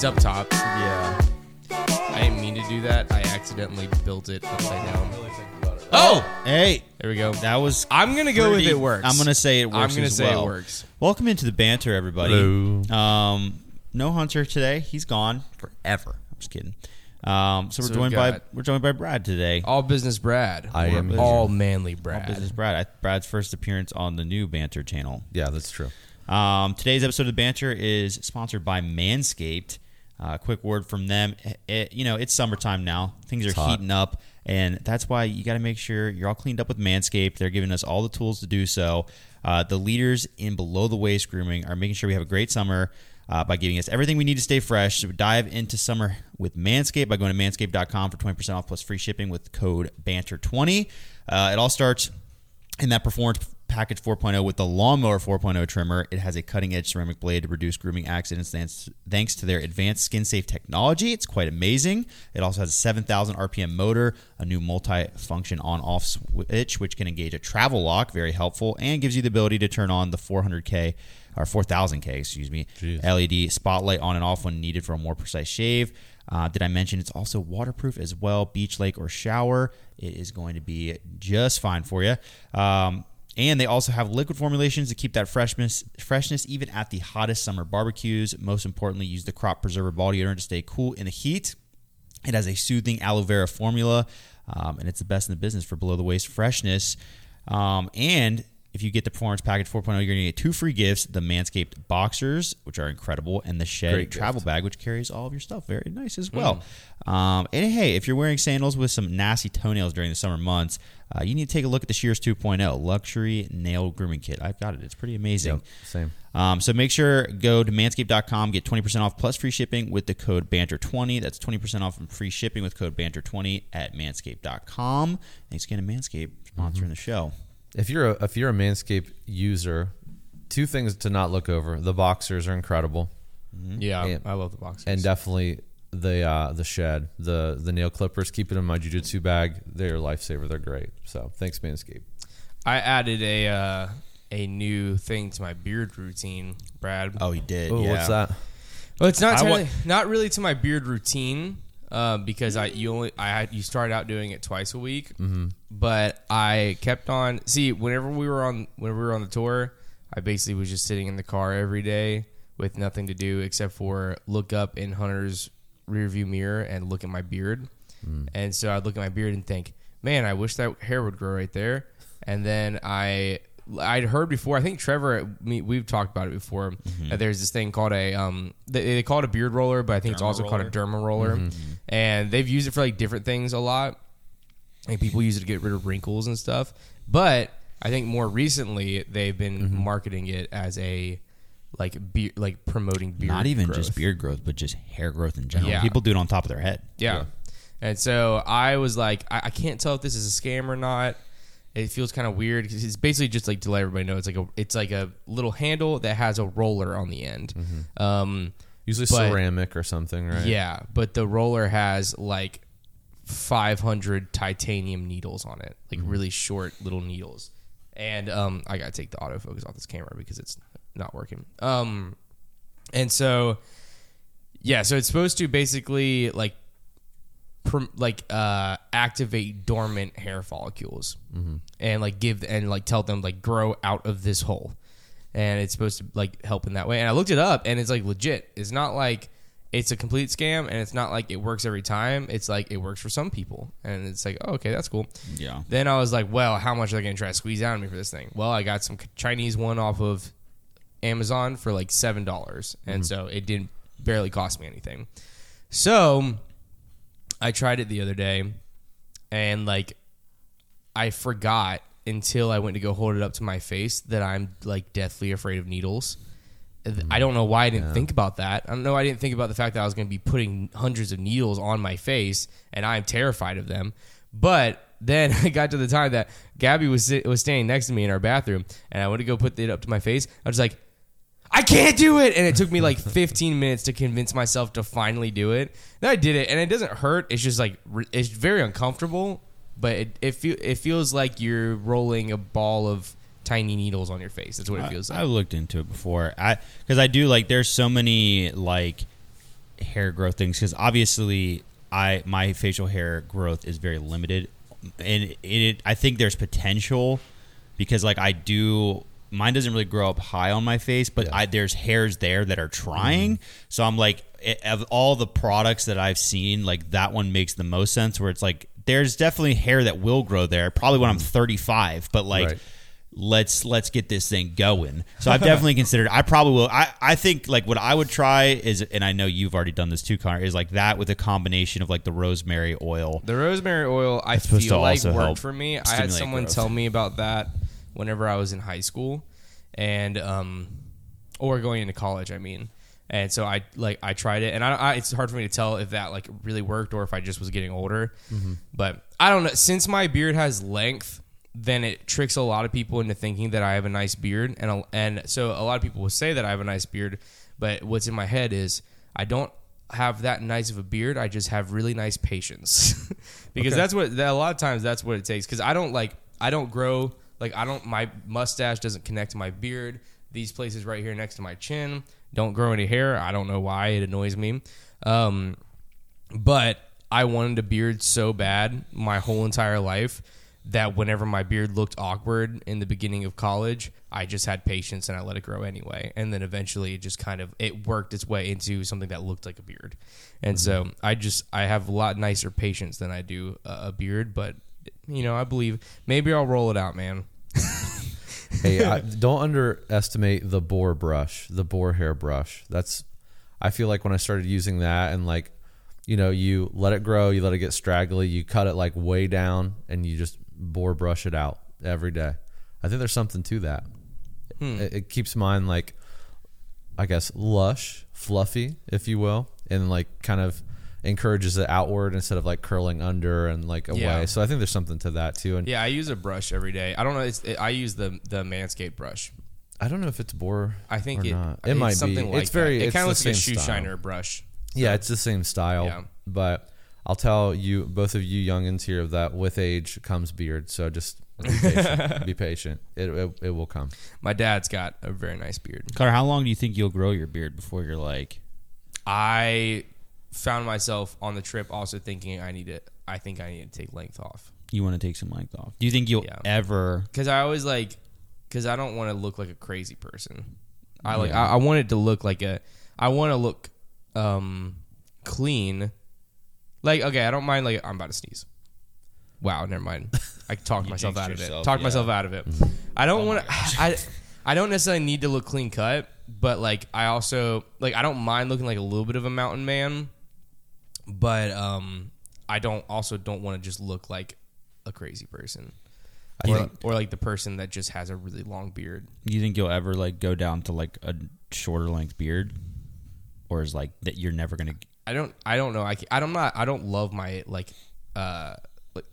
It's up top. Yeah. I didn't mean to do that. I accidentally built it upside down. Oh, hey, There we go. that was. I'm gonna go with pretty- it works. I'm gonna say it I'm works. gonna as say well. it works. Welcome into the banter, everybody. Hello. Um, no Hunter today. He's gone forever. I'm just kidding. Um, so we're So joined we've by got- we're joined by Brad today. All business Brad. I We're am here. all manly Brad. All business Brad. I- Brad's first appearance on the new Banter channel. Yeah, that's true. Um, today's episode of the Banter is sponsored by Manscaped. Uh, quick word from them. It- you know, it's summertime now. Things are hot. heating up, and that's why you got to make sure you're all cleaned up with Manscaped. They're giving us all the tools to do so. Uh, the leaders in below the waist grooming are making sure we have a great summer uh, by giving us everything we need to stay fresh. So dive into summer with Manscaped by going to manscaped.com for 20% off plus free shipping with code BANTER20. Uh, it all starts in that performance package 4.0 with the lawnmower 4.0 trimmer it has a cutting edge ceramic blade to reduce grooming accidents thanks, to their advanced skin safe technology it's quite amazing it also has a 7000 rpm motor a new multi-function on off switch which can engage a travel lock very helpful and gives you the ability to turn on the 400k or 4000k excuse me Jeez. led spotlight on and off when needed for a more precise shave uh, did I mention it's also waterproof as well? Beach, lake, or shower. It is going to be just fine for you. Um, and they also have liquid formulations to keep that freshness, freshness even at the hottest summer barbecues. Most importantly, use the crop preserver ball deodorant to stay cool in the heat. It has a soothing aloe vera formula, um, and it's the best in the business for below the waist freshness. Um, and if you get the Performance Package 4.0, you're going to get two free gifts the Manscaped Boxers, which are incredible, and the Shed Great Travel Bag, which carries all of your stuff. Very nice as well. Um, and hey, if you're wearing sandals with some nasty toenails during the summer months, uh, you need to take a look at the Shears 2.0 Luxury Nail Grooming Kit. I've got it, it's pretty amazing. Yep, same. Um, so make sure go to manscaped.com, get 20% off plus free shipping with the code banter20. That's 20% off and free shipping with code banter20 at manscaped.com. Thanks again to Manscaped sponsoring Mm-hmm. the show. If you're a if you're a Manscaped user, two things to not look over: the boxers are incredible, Yeah, And- I love the boxers, and definitely the uh, the shed, the the nail clippers. Keep it in my jujitsu bag. They're a lifesaver. They're great. So thanks, Manscaped. I added a uh, a new thing to my beard routine, Brad. Oh, he did. Oh, yeah. what's that? Well, it's not I wa- not really to my beard routine uh, because I you only I had you started out doing it twice a week, mm-hmm. but I kept on see whenever we were on when we were on the tour, I basically was just sitting in the car every day with nothing to do except for look up in Hunter's rearview mirror and look at my beard, and so I'd look at my beard and think, man, I wish that hair would grow right there, and then I I'd heard before. I think Trevor, me, we've talked about it before. That mm-hmm. there's this thing called a um, they, they call it a beard roller, but I think it's also called a derma roller, mm-hmm. and they've used it for like different things a lot. Like people use it to get rid of wrinkles and stuff. But I think more recently they've been mm-hmm. marketing it as a like beard, like promoting beard. Not even growth. just beard growth, but just hair growth in general. Yeah. People do it on top of their head. Yeah. And so I was like, I, I can't tell if this is a scam or not. It feels kind of weird because it's basically just like to let everybody know it's like a it's like a little handle that has a roller on the end. Um, Usually But- ceramic or something, right? yeah, but the roller has like 500 titanium needles on it, like really short little needles. And um, I gotta take the autofocus off this camera because it's not working. Um, and so yeah, so it's supposed to basically like like uh activate dormant hair follicles. And like give and like tell them like grow out of this hole. And it's supposed to like help in that way. And i looked it up and it's like legit. It's not like it's a complete scam and it's not like it works every time. It's like it works for some people. And it's like oh, okay that's cool. Yeah. then i was like well how much are they going to try to squeeze out of me for this thing? Well i got some chinese one off of amazon for like seven dollars. And so it didn't barely cost me anything. So I tried it the other day and like I forgot until I went to go hold it up to my face that I'm like deathly afraid of needles. I don't know why I didn't think about that. I don't know. I didn't think about the fact that I was going to be putting hundreds of needles on my face, and I'm terrified of them. But then I got to the time that Gabby was was standing next to me in our bathroom, and I went to go put it up to my face. I was like, I can't do it. And it took me like 15 minutes to convince myself to finally do it. Then I did it, and it doesn't hurt. It's just like it's very uncomfortable, but it it, feel, it feels like you're rolling a ball of tiny needles on your face. That's what it feels I, like. I looked into it before. I because I do like there's so many like hair growth things because obviously I my facial hair growth is very limited, and it, it I think there's potential because like I do mine doesn't really grow up high on my face, but Yeah. I there's hairs there that are trying. So I'm like of all the products that I've seen, like that one makes the most sense. Where it's like there's definitely hair that will grow there, probably when I'm mm. 35, but like. Right. Let's let's get this thing going. So I've definitely considered. I probably will. I, I think like what I would try is, and I know you've already done this too, Konner. Is like that with a combination of like the rosemary oil. The rosemary oil, I feel like worked for me. I had someone growth. tell me about that whenever I was in high school, and um, or going into college. I mean, and so I like I tried it, and I, I it's hard for me to tell if that like really worked or if I just was getting older. But I don't know. Since my beard has length, then it tricks a lot of people into thinking that I have a nice beard, and a- and so a lot of people will say that I have a nice beard, but what's in my head is I don't have that nice of a beard. I just have really nice patience, because that's what that, a lot of times that's what it takes. Because I don't like I don't grow like I don't my mustache doesn't connect to my beard. These places right here next to my chin don't grow any hair. I don't know why it annoys me. Um, but I wanted a beard so bad my whole entire life that whenever my beard looked awkward in the beginning of college, I just had patience and I let it grow anyway. And then eventually it just kind of it worked its way into something that looked like a beard. And so I just I have a lot nicer patience than I do a beard, but you know, I believe maybe I'll roll it out, man. hey, I, don't underestimate the boar brush, the boar hair brush. That's, I feel like when I started using that and like, you know, you let it grow, you let it get straggly, you cut it like way down, and you just boar brush it out every day. I think there's something to that. Hmm. It, it keeps mine like, I guess, lush, fluffy, if you will, and like kind of encourages it outward instead of like curling under and like away. Yeah. So I think there's something to that too. And Yeah, I use a brush every day. I don't know. It's, it, I use the the Manscaped brush. I don't know if it's boar. I think or it, not. It might something be. like it's very. That. It kind of looks like a same shoe style. shiner brush. Yeah, it's the same style. Yeah. But I'll tell you, both of you youngins here, of that with age comes beard. So just be patient. be patient. It, it it will come. My dad's got a very nice beard. Konner, how long do you think you'll grow your beard before you're like? I found myself on the trip also thinking I need to. I think I need to take length off You want to take some length off? Do you think you'll Yeah. ever? because I always like because I don't want to look like a crazy person. I like Yeah. I, I want it to look like a. I want to look um clean. Like okay, I don't mind like I'm about to sneeze. Wow, never mind. I talked myself out of it. yourself, Talked yeah. myself out of it. I don't want to. I I don't necessarily need to look clean cut, but like I also like I don't mind looking like a little bit of a mountain man, but um I don't also don't want to just look like a crazy person. Or, think or like the person that just has a really long beard. Do you think you'll ever like go down to like a shorter length beard, or is like that you're never gonna? I don't. I don't know. I. I don't not. I don't love my like. Uh, like,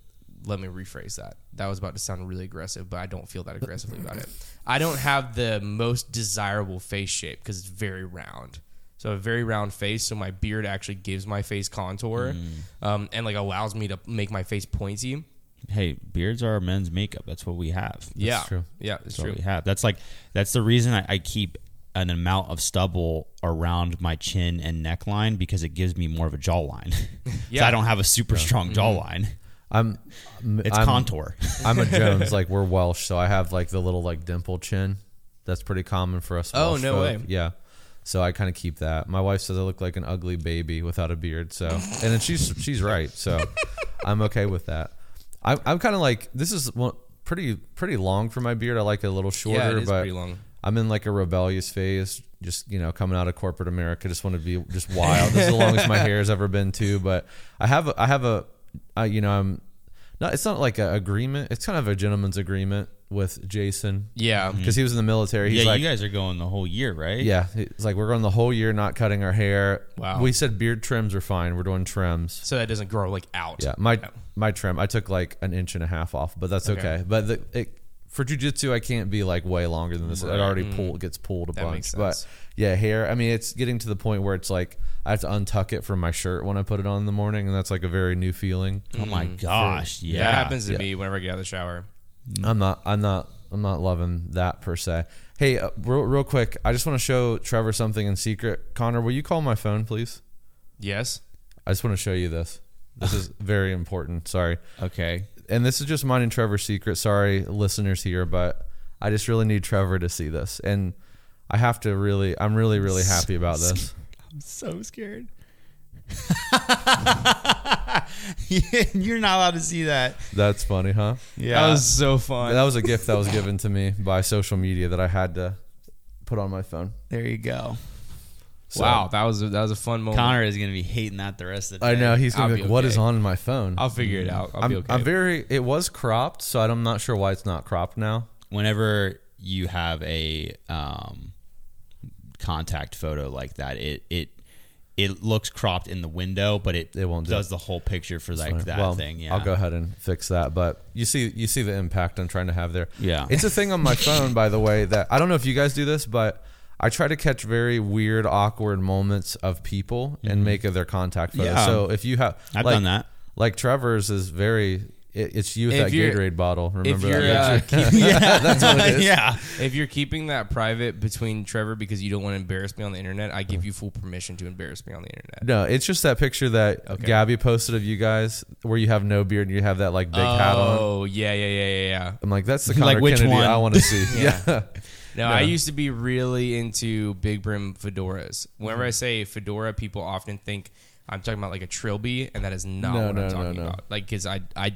let me rephrase that. That was about to sound really aggressive, but I don't feel that aggressively about it. I don't have the most desirable face shape because it's very round. So a very round face. So my beard actually gives my face contour, um, and like allows me to make my face pointy. Hey, beards are men's makeup. That's what we have. yeah, true. Yeah, it's That's what true. we have. That's like that's the reason I, I keep an amount of stubble around my chin and neckline because it gives me more of a jawline. yeah, Yeah. I don't have a super strong jawline. I'm. It's I'm, contour. I'm a Jones. Like we're Welsh, so I have like the little like dimple chin. That's pretty common for us. Oh, no folk. way. Yeah. So I kind of keep that. My wife says I look like an ugly baby without a beard. So, and then she's she's right. So, I'm okay with that. I'm I'm kind of like this is one, pretty pretty long for my beard. I like it a little shorter, Yeah, it is but pretty long. I'm in like a rebellious phase. Just you know, coming out of corporate America, just want to be just wild. this is the longest my hair has ever been too. But I have a, I have a, I, you know, I'm not. It's not like an agreement. It's kind of a gentleman's agreement with Jason Yeah, mm-hmm. because he was in the military. He's yeah, like, you guys are going the whole year, right? yeah, it's like we're going the whole year not cutting our hair. Wow. We said beard trims are fine. We're doing trims. so that doesn't grow like out. Yeah, my oh. my trim. I took like an inch and a half off, but that's okay. Okay. But the, it, for jujitsu, I can't be like way longer than this. It already pull mm. gets pulled a That bunch. makes But yeah, hair. I mean, it's getting to the point where it's like I have to untuck it from my shirt when I put it on in the morning, and that's like a very new feeling. Oh my mm. gosh. Yeah. that happens to yeah. me whenever I get out of the shower. I'm not. I'm not. I'm not loving that per se. Hey, uh, real, real quick, I just want to show Trevor something in secret. Konner, will you call my phone, please? Yes. I just want to show you this. This is very important. Sorry. Okay. And this is just mine and Trevor's secret. Sorry, listeners here, but I just really need Trevor to see this. And I have to really, I'm really, really happy about this. I'm so scared. You're not allowed to see that. That's funny, huh? Yeah. That was so fun. That was a gift that was given to me by social media that I had to put on my phone. there you go. So- wow, that was a, that was a fun moment. Konner is gonna be hating that the rest of the day. I know he's gonna I'll be be like, "What is on my phone?" I'll figure it out. I'll I'm, be okay. I'm very. It was cropped, so I'm not sure why it's not cropped now. Whenever you have a um, contact photo like that, it it it looks cropped in the window, but it It won't do does it. the whole picture for like that well, thing. Yeah. I'll go ahead and fix that. But you see, you see the impact I'm trying to have there. Yeah. it's a thing on my phone, by the way. That I don't know if you guys do this, but I try to catch very weird, awkward moments of people and mm-hmm. make of their contact photo. Yeah. So if you have, I've like, done that. Like Trevor's is very. It, it's you with If that you're- Gatorade bottle. Remember you're that? uh, picture? yeah, that's what it is. yeah. if you're keeping that private between Trevor because you don't want to embarrass me on the internet, I give you full permission to embarrass me on the internet. No, it's just that picture that Okay. Gabby posted of you guys where you have no beard and you have that like big hat on. Oh yeah, yeah, yeah, yeah, yeah. I'm like, that's the Like Konner which Kennedy one? I want to see. Yeah. yeah. No, I used to be really into big brim fedoras. Whenever Mm-hmm. I say fedora, people often think I'm talking about like a trilby, and that is not No, what no, I'm no, talking no. about. Like, because I, I,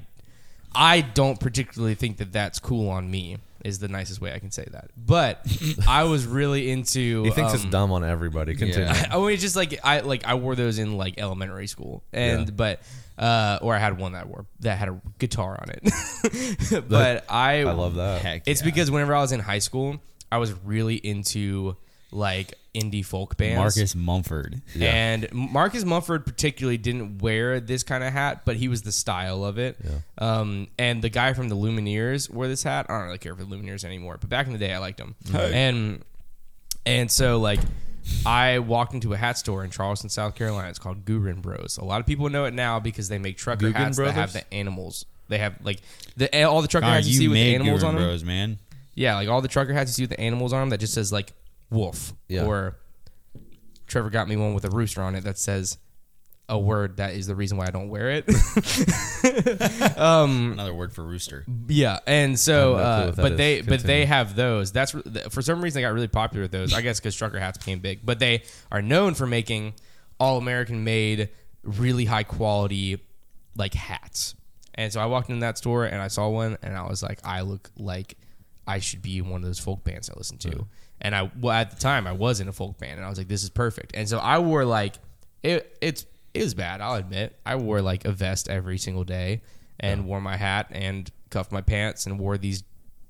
I don't particularly think that that's cool on me. Is the nicest way I can say that. But I was really into. He thinks it's um, dumb on everybody. Continue. Yeah. I mean, it's just like I like I wore those in like elementary school, and Yeah. but uh, or I had one that wore that had a guitar on it. but I I love that. Heck it's yeah. because whenever I was in high school, I was really into like indie folk bands. Marcus Mumford. And Marcus Mumford particularly didn't wear this kind of hat, but he was the style of it. Um, and the guy from the Lumineers wore this hat. I don't really care for the Lumineers anymore, but back in the day, I liked them. And and so like I walked into a hat store in Charleston, South Carolina. It's called Goorin Bros. A lot of people know it now because they make trucker Guggen hats that have the animals. They have like the all the trucker God, hats you, you see with the animals Guru on them. Bros, man. Yeah, like all the trucker hats you see with the animals on them that just says like wolf. Yeah. Or Trevor got me one with a rooster on it that says a word that is the reason why I don't wear it. Another word for rooster. yeah, and so I have no clue uh, but they but they have those. That's for some reason they got really popular with those. I guess because trucker hats became big. But they are known for making all American made, really high quality like hats. And so I walked into that store and I saw one and I was like, I look like I should be one of those folk bands I listen to. And I well at the time I was in a folk band and I was like, this is perfect. And so I wore like it. It's it was bad. I'll admit. I wore like a vest every single day and wore my hat and cuffed my pants and wore these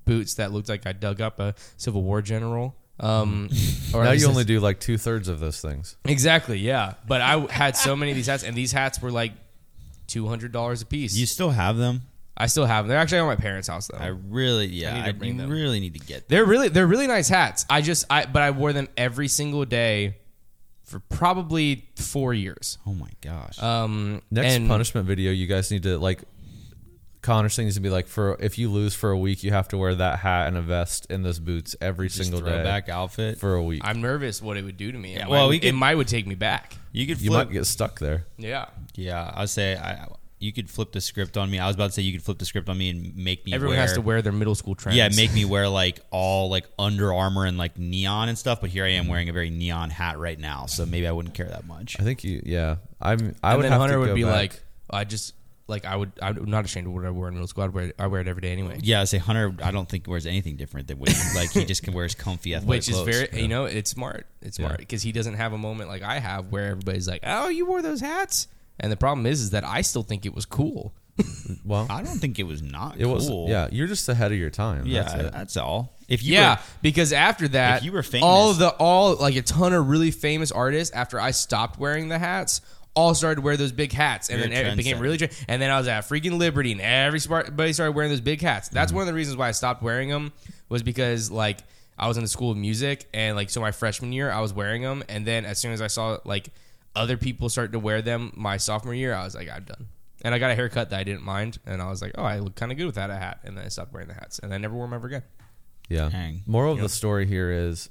boots that looked like I dug up a Civil War general. Um, or Now you only do like two thirds of those things. exactly yeah. But I had so many of these hats and these hats were like two hundred dollars a piece. You still have them? I still have them. They're actually at my parents' house though. I really, yeah, I need I bring you them. really need to get. Them. They're really they're really nice hats. I just I but I wore them every single day for probably four years. Oh my gosh! Um, Next and punishment video, you guys need to like. Konner's thing needs to be like for if you lose for a week, you have to wear that hat and a vest and those boots every Just single day throwback outfit. for a week. I'm nervous what it would do to me. It Yeah, might, well, we it could- might would take me back. you could you flip. might get stuck there. Yeah. yeah, I'd say I. You could flip the script on me. I was about to say you could flip the script on me and make me. Everyone wear, has to wear their middle school trends. Yeah, make me wear like all like Under Armour and like neon and stuff. But here I am wearing a very neon hat right now, so maybe I wouldn't care that much. I think you, yeah. I'm. I and would then have Hunter to would go be back. like, I just like I would I'm not ashamed of what I wore in middle school. I'd wear it, I wear it every day anyway. Yeah, I say Hunter. I don't think wears anything different than what like he just can wears comfy athletic Which is clothes. very, you know, it's smart. It's Yeah. smart because he doesn't have a moment like I have where everybody's like, "Oh, you wore those hats," and the problem is, is that I still think it was cool. well, I don't think it was not. it was. cool. Yeah, you're just ahead of your time. yeah. That's it. That's, all. If you yeah, were- because after that, If you were famous, all the all like a ton of really famous artists after I stopped wearing the hats. All started to wear those big hats, and You're then a it became really. Tra- and then I was at freaking Liberty, and everybody started wearing those big hats. That's Mm-hmm. one of the reasons why I stopped wearing them was because like I was in the school of music, and like so my freshman year I was wearing them, and then as soon as I saw like other people started to wear them my sophomore year, I was like, I'm done. And I got a haircut that I didn't mind, and I was like, oh, I look kind of good without a hat, and then I stopped wearing the hats, and I never wore them ever again. Yeah. Dang. Moral of the story here is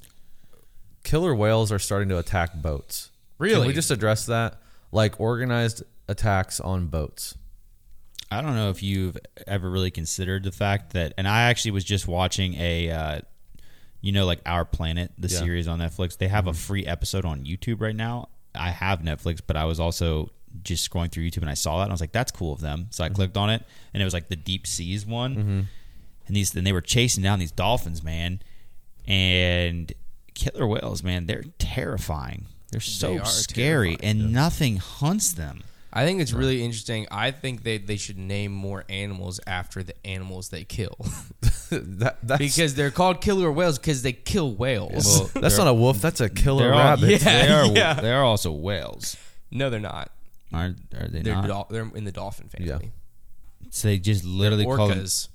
killer whales are starting to attack boats. Can Really? we just address that? like organized attacks on boats. I don't know if you've ever really considered the fact that, and I actually was just watching a, uh, you know, like Our Planet, the Yeah. series on Netflix. They have a free episode on YouTube right now. I have Netflix, but I was also just scrolling through YouTube and I saw that and I was like, that's cool of them. So I mm-hmm. clicked on it and it was like the deep seas one, mm-hmm. and these and they were chasing down these dolphins, man, and killer whales, man, they're terrifying. They're so are scary, and nothing hunts them. I think it's really interesting. I think they, they should name more animals after the animals they kill that, that's because they're called killer whales because they kill whales. that's not a wolf. That's a killer They're all, rabbit. Yeah. they are. yeah. They are also whales. no, they're not. Are, are they They're not? dol- they're in the dolphin family. so they just literally call them. Orcas.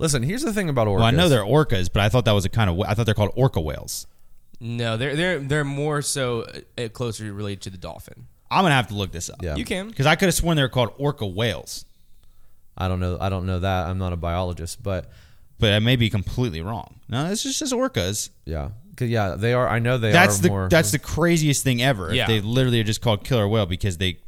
Listen, here's the thing about orcas. Well, I know they're orcas, but I thought that was a kind of. I thought they're called orca whales. No, they're they're they're more so uh, closely related to the dolphin. I'm gonna have to look this up. Yeah. You can. because I could have sworn they were called orca whales, I don't know. I don't know that. I'm not a biologist, but but I may be completely wrong. No, it's just as orcas. yeah, 'Cause, yeah, they are. I know they That's are the more. that's the craziest thing ever. Yeah. If they literally are just called killer whale because they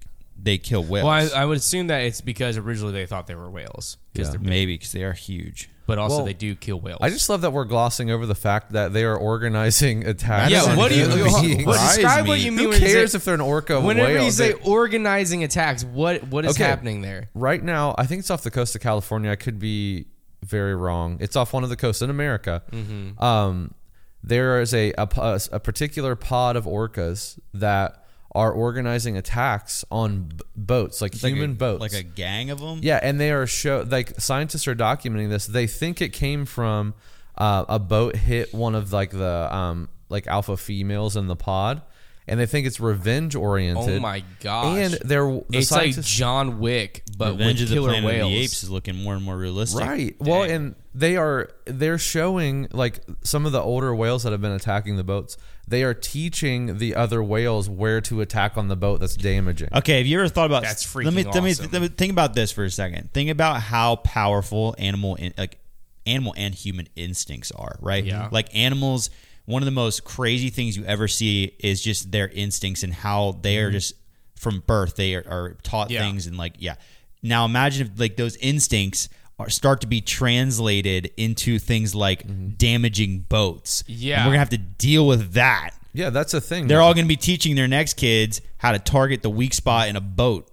they kill whales. Well, I, I would assume that it's because originally they thought they were whales, Yeah. they're, Maybe because they are huge. But also Well, they do kill whales. I just love that we're glossing over the fact that they are organizing attacks. yeah. on What do you human what, beings. what- Surprise describe what me. you mean? Who when you cares say- if they're an orca? Whenever whale? Whenever you say They- organizing attacks, what what is Okay. happening there? right now, I think it's off the coast of California. I could be very wrong. It's off one of the coasts in America. Mm-hmm. Um, there is a, a a particular pod of orcas that are organizing attacks on b- boats, like human like a, boats, like a gang of them. Yeah, and they are show like scientists are documenting this. They think it came from uh, a boat hit one of like the um, like alpha females in the pod, and they think it's revenge oriented. Oh my gosh! And they're the it's like John Wick, but Revenge with of the killer Planet whales. of the Apes is looking more and more realistic. right. Well, and they are they're showing like some of the older whales that have been attacking the boats. They are teaching the other whales where to attack on the boat that's damaging. Okay, have you ever thought about That's let me, freaking let me, let me think about this for a second. Think about how powerful animal in, like animal and human instincts are, right? Yeah. Like animals, one of the most crazy things you ever see is just their instincts and how they are mm-hmm. just from birth they are, are taught Yeah. things and like yeah. Now imagine if like those instincts are, start to be translated into things like mm-hmm. damaging boats. Yeah. And we're gonna have to deal with that. Yeah, that's a thing. They're all going to be teaching their next kids how to target the weak spot in a boat.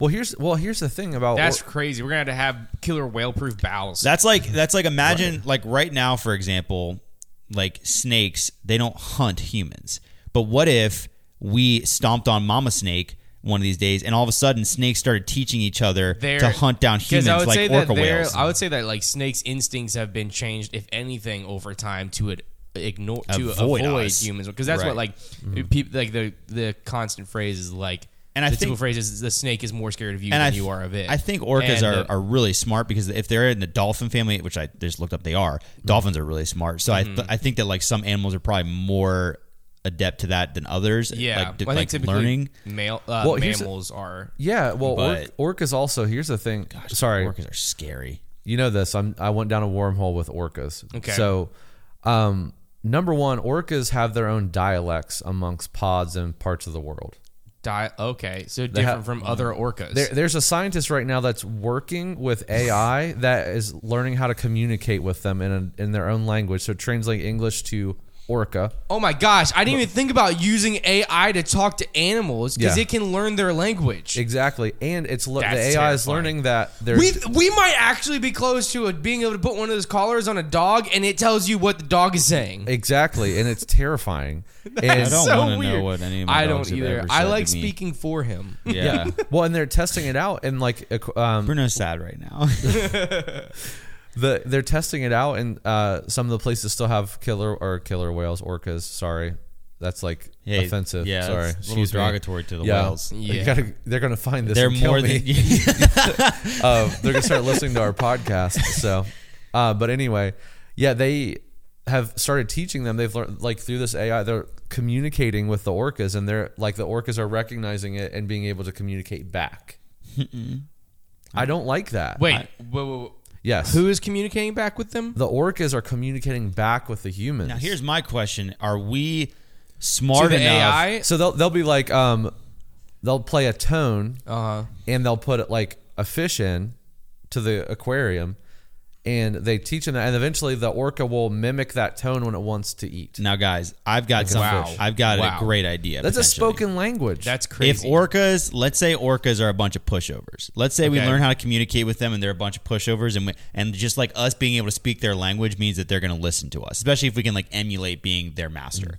well. Here's well. Here's the thing about That's or- crazy. We're gonna have to have killer whale-proof bows. That's like that's like imagine like right now, for example, like snakes, they don't hunt humans. But what if we stomped on Mama Snake one of these days, and all of a sudden snakes started teaching each other They're- to hunt down humans I would like say orca that whales? I would say that like snakes' instincts have been changed, if anything, over time to it ignore to Avoid avoid, humans because that's Right. what like people like the the constant phrase is like And I the think- typical phrase is the snake is more scared of you and than I th- you are of it. I think orcas And, are, uh, are really smart because if they're in the dolphin family, which I just looked up, they are. Dolphins are really smart. So I Mm-hmm. th- I think that like some animals are probably more adept to that than others. yeah. like, Well, I like think typically learning. male uh, Well, here's the- mammals are Yeah, well, But- orc, orcas also. Here's the thing. Sorry, orcas are scary. you know this. I'm. I went down a wormhole with orcas. Okay. So, um, number one, orcas have their own dialects amongst pods and parts of the world. di- okay, so different have- from other orcas. There, there's a scientist right now that's working with AI that is learning how to communicate with them in a, in their own language. So translate English to orca. Oh my gosh, I didn't even think about using AI to talk to animals because Yeah. it can learn their language. Exactly, and it's le- the That's AI is terrifying. learning that there's We we might actually be close to it being able to put one of those collars on a dog and it tells you what the dog is saying. exactly, and it's terrifying. And I don't so wanna know weird. what any of my I dogs don't have either. ever I said like to me. speaking for him. Yeah. well, and they're testing it out, and like equ- um, Bruno's sad right now. the they're testing it out, and uh, some of the places still have killer or killer whales, orcas. Sorry, that's like Hey, offensive. Yeah, sorry, it's a little excuse me. derogatory to the Yeah. whales. Yeah. gotta, they're gonna find this. They're and kill more me. than uh, they're gonna start listening to our podcast. So, uh, but anyway, yeah, they have started teaching them. They've learned like through this AI, they're communicating with the orcas, and they're like the orcas are recognizing it and being able to communicate back. I don't like that. Wait, whoa, whoa, whoa. Yes, who is communicating back with them? the orcas are communicating back with the humans. Now here's my question: Are we To smart the enough? AI? so they'll they'll be like um they'll play a tone Uh huh. and they'll put like a fish in to the aquarium and they teach them that and eventually the orca will mimic that tone when it wants to eat Now, guys, I've got Like a some. fish. I've got Wow. a great idea. that's a spoken language That's crazy. If orcas, let's say orcas are a bunch of pushovers. Let's say we learn how to communicate with them, and they're a bunch of pushovers, and we, and just like us being able to speak their language means that they're going to listen to us, especially if we can like emulate being their master. Mm.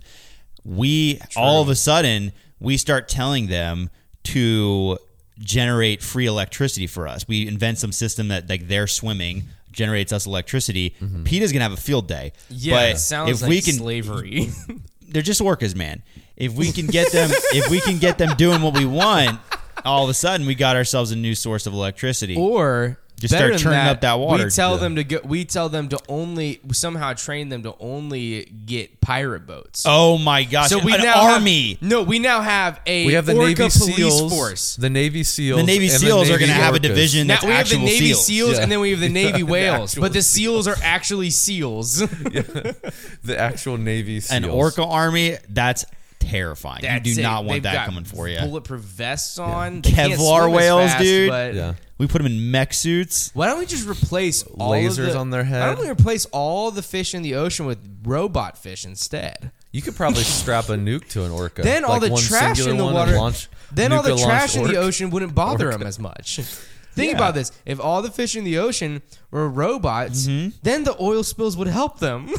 We all of a sudden we start telling them to generate free electricity for us. We invent some system that like they're swimming generates us electricity. Mm-hmm. Peta's gonna have a field day. yeah, but it sounds if like we can slavery. they're just workers, man. If we can get them, if we can get them doing what we want, all of a sudden we got ourselves a new source of electricity. or Just better start than churning up that water. We tell Yeah. them to go. We tell them to only somehow train them to only get pirate boats. oh my gosh! so we an now have- army. no, we now have a we have the orca Navy police SEAls. force. The Navy SEAls. the Navy and the SEAls are going to have a division Now that's we have the Navy SEAls. SEAls, Yeah. and then we have the Navy whales. actual but the SEAls are actually SEAls. The actual Navy SEAls. An orca army. That's terrifying. That's you do it. not want They've that got coming for you. Bulletproof vests on. They can't Kevlar swim as whales, fast, dude. But Yeah. We put them in mech suits. Why don't we just replace all of Lasers the- on their Why head? don't we replace all the fish in the ocean with robot fish instead? You could probably strap a nuke to an orca. Then all like the one trash singular in the one and water. launch- then all the nuclear trash in the orca. ocean wouldn't bother them as much. Think Yeah. about this: if all the fish in the ocean were robots, Mm-hmm. then the oil spills would help them.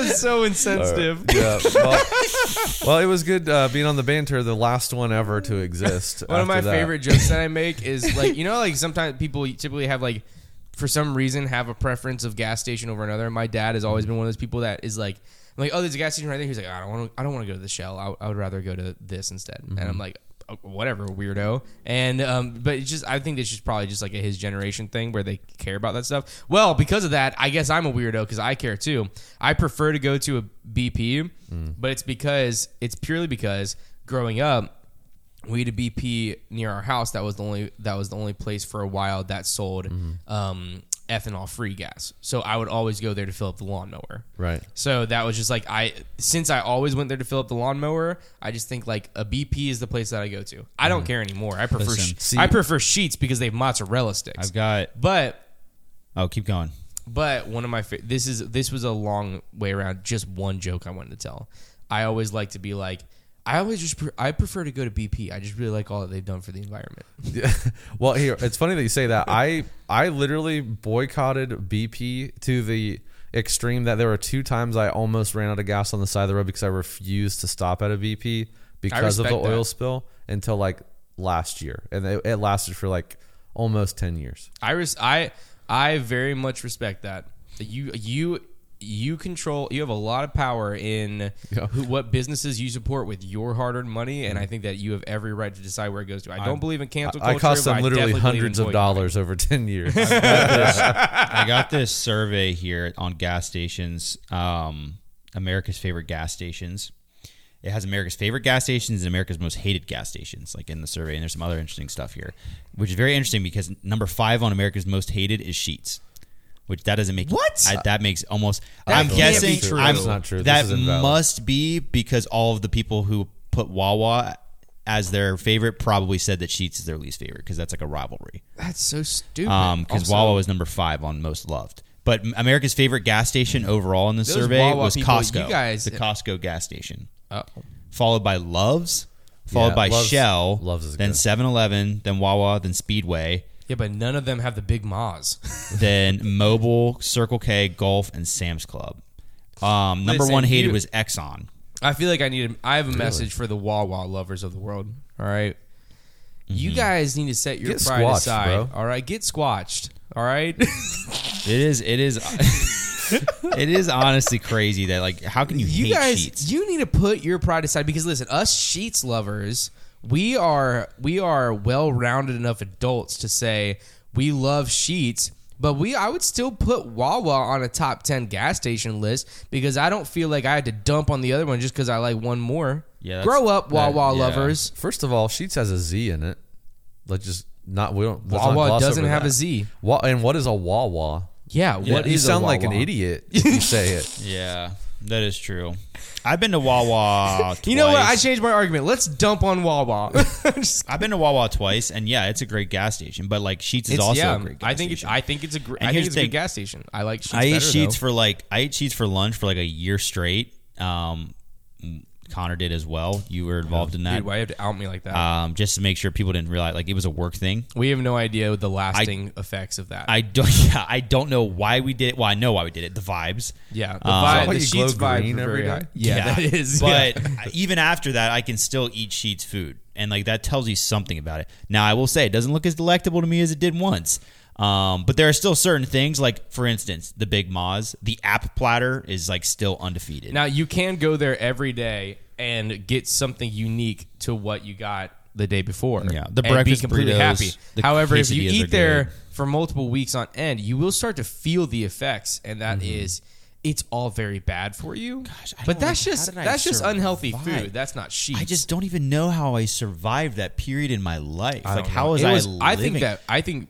That's so insensitive. Yeah. Well, well, it was good uh, being on the banter, the last one ever to exist. One of my that. favorite jokes that I make is like you know like sometimes people typically have like for some reason have a preference of gas station over another. My dad has always been one of those people that is like I'm like oh there's a gas station right there. He's like I don't want to I don't want to go to the Shell. I, I would rather go to this instead. And I'm like oh, whatever weirdo. And um but it's just I think it's just probably just like a his generation thing where they care about that stuff. Well because of that I guess I'm a weirdo because I care too. I prefer to go to a BP, but it's because it's purely because growing up we had a BP near our house that was the only that was the only place for a while that sold um, ethanol free gas. So I would always go there to fill up the lawnmower. Right. So that was just like I since I always went there to fill up the lawnmower, I just think like a BP is the place that I go to. I don't mm-hmm. care anymore. I prefer Listen, see- I prefer Sheetz because they have mozzarella sticks. I've got. but Oh, keep going. but one of my fa- this is this was a long way around. Just one joke I wanted to tell. I always like to be like I always just pre- I prefer to go to BP. I just really like all that they've done for the environment. Yeah. Well, here it's funny that you say that. I I literally boycotted BP to the extreme that there were two times I almost ran out of gas on the side of the road because I refused to stop at a BP because of the oil that. spill until like last year, and it, it lasted for like almost ten years. I res- I I very much respect that. You you you control. You have a lot of power in Yeah. who, what businesses you support with your hard-earned money, and I think that you have every right to decide where it goes to. I don't believe in cancel culture I cost them literally definitely believe in hundreds of boycotting. dollars over ten years. I got this survey here on gas stations, um, America's favorite gas stations. It has America's favorite gas stations and America's most hated gas stations, like in the survey. And there's some other interesting stuff here, which is very interesting because number five on America's most hated is Sheetz, which that doesn't make What? I, that makes almost. That I'm guessing true. I'm- That's not true. This That is invalid. must be because all of the people who put Wawa as their favorite probably said that Sheetz is their least favorite because that's like a rivalry That's so stupid. um because Also, Wawa was number five on most loved. But America's favorite gas station overall in the survey Wawa was people, Costco. you guys- the Costco gas station, Oh. followed by Love's, followed Yeah, by Love's- Shell, Love's is then good. 7-Eleven, then Wawa, then Speedway, Yeah, but none of them have the big Ma's. then Mobil, Circle K, Gulf, and Sam's Club. Um, number Listen, one hated you- was Exxon. I feel like I need. A, I have a message for the Wawa lovers of the world. All right? you guys need to set your Get pride squatched, aside. bro. All right, get squatched. All right. It is. It is. it is honestly crazy that like how can you, you hate guys Sheetz? you need to put your pride aside because listen us Sheetz lovers we are we are well-rounded enough adults to say we love Sheetz but we I would still put Wawa on a top 10 gas station list because I don't feel like I had to dump on the other one just because I like one more. Yeah, Grow up, that- Wawa yeah. lovers. First of all, Sheetz has a Z in it. Like just not we don't. let's not Wawa gloss doesn't have that. a Z. Wa- and what is a Wawa? Yeah, What what you is a sound like an idiot if you say it. yeah. That is true. I've been to Wawa. You know what? I twice. changed my argument. Let's dump on Wawa. Just- I've been to Wawa twice, and yeah, it's a great gas station. But like Sheetz is it's- also yeah, a great gas I think it's station. I think it's a gr- And I here's think it's the a thing. good gas station. I like Sheetz I ate better, Sheetz though. for like I ate Sheetz for lunch for like a year straight. Um, Konner did as well. You were involved in that. Dude, why you have to out me like that? um, just to make sure people didn't realize like it was a work thing. we have no idea the lasting effects of that. I don't. Yeah, I don't know why we did it. Well, I know why we did it. The vibes. yeah, the, Um, vibe, why the Sheetz glow vibes green were every very day? high. Yeah, that is. But yeah. even after that, I can still eat Sheetz food, and like that tells you something about it. Now, I will say it doesn't look as delectable to me as it did once. Um, but there are still certain things, like for instance, the Big Moz, the app platter is like still undefeated. Now you can go there every day and get something unique to what you got the day before. Yeah, the and breakfast be completely burritos, happy. However, if you eat there good. for multiple weeks on end, you will start to feel the effects, and that Mm-hmm. is, it's all very bad for you. I but that's how just that's just unhealthy food. That's not Sheetz. I just don't even know how I survived that period in my life. Like, don't how know. was It I? was- I think that I think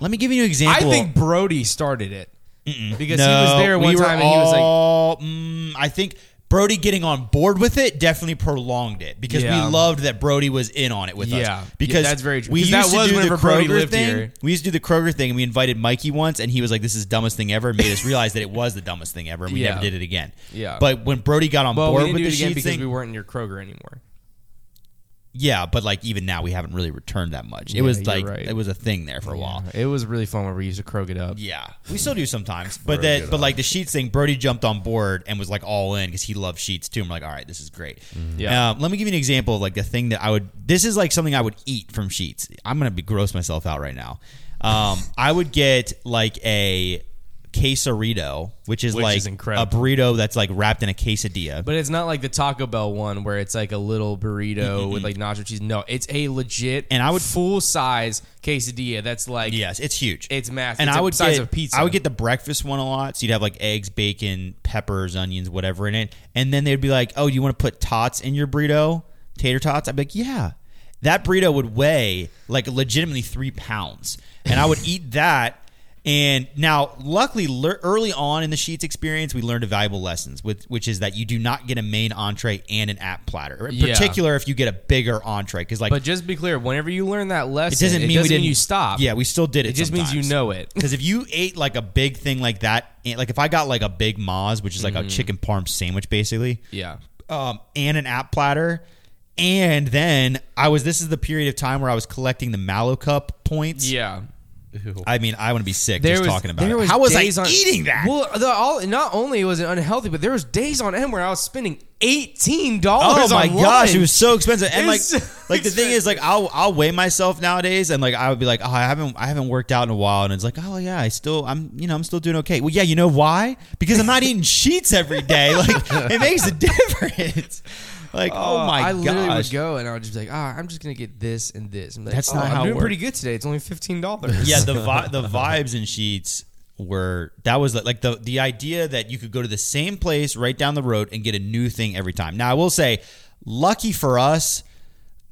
Let me give you an example. I think Brody started it because no, he was there one we were time and he was like. all, mm, I think Brody getting on board with it definitely prolonged it because Yeah. we loved that Brody was in on it with Yeah. us. Yeah, Because that's very true. We 'Cause used that was to do the whenever Brody Kroger lived thing. here. We used to do the Kroger thing, and we invited Mikey once, and he was like, "This is the dumbest thing ever," and made us realize that it was the dumbest thing ever, and we Yeah. never did it again. Yeah. But when Brody got on Well, we board didn't with do the it again Sheetz because thing, we weren't in your Kroger anymore. Yeah, but like even now, we haven't really returned that much. It Yeah, was you're like right. it was a thing there for a while. It was really fun when we used to croak it up. Yeah, we still do sometimes, but Very that, good but on like the Sheetz thing, Brody jumped on board and was like all in because he loved Sheetz too. I'm like, all right, this is great. Yeah. Um, let me give you an example of like the thing that I would. This is like something I would eat from Sheetz. I'm gonna be gross myself out right now. Um, I would get like a quesarito, which is Which like is a incredible. burrito that's like wrapped in a quesadilla. But it's not like the Taco Bell one where it's like a little burrito with like nacho cheese. No, it's a legit And I would- full size quesadilla that's like yes, it's huge. it's massive. and It's I would size get of pizza. I would get the breakfast one a lot. So you'd have like eggs, bacon, peppers, onions, whatever in it. And then they'd be like, "Oh, you want to put tots in your burrito? Tater tots?" I'd be like, "Yeah." That burrito would weigh like legitimately three pounds, and I would eat that. And now, luckily, lear- early on in the Sheetz experience, we learned a valuable lessons, with, which is that you do not get a main entree and an app platter. In Yeah. particular, if you get a bigger entree, because like But just be clear, whenever you learn that lesson, it doesn't mean we didn't you stop. Yeah, we still did it. It just means you know it. Because if you ate like a big thing like that, and- like if I got like a big Moz, which is like Mm-hmm. a chicken parm sandwich, basically, Yeah. um, and an app platter, and then I was. This is the period of time where I was collecting the Mallo Cup points. Yeah. I mean, I want to be sick There just was, talking about there it. Was How was I days on, eating that? Well, the, all, not only was it unhealthy, but there was days on end where I was spending eighteen dollars. Oh my on gosh, it was so expensive. And It like, was so like the thing is, like, I'll I'll weigh myself nowadays, and like I would be like, oh, I haven't I haven't worked out in a while, and it's like, oh yeah, I still I'm you know I'm still doing okay. Well, yeah, you know why? Because I'm not eating Sheetz every day. Like, it makes a difference. Like, oh, my god. I literally gosh. would go and I would just be like, ah, I'm just gonna get this and this. I'm like, That's oh, not I'm how it doing pretty good today. It's only fifteen dollars. yeah, the vi- the vibes in Sheetz were that was like the the idea that you could go to the same place right down the road and get a new thing every time. Now I will say, lucky for us,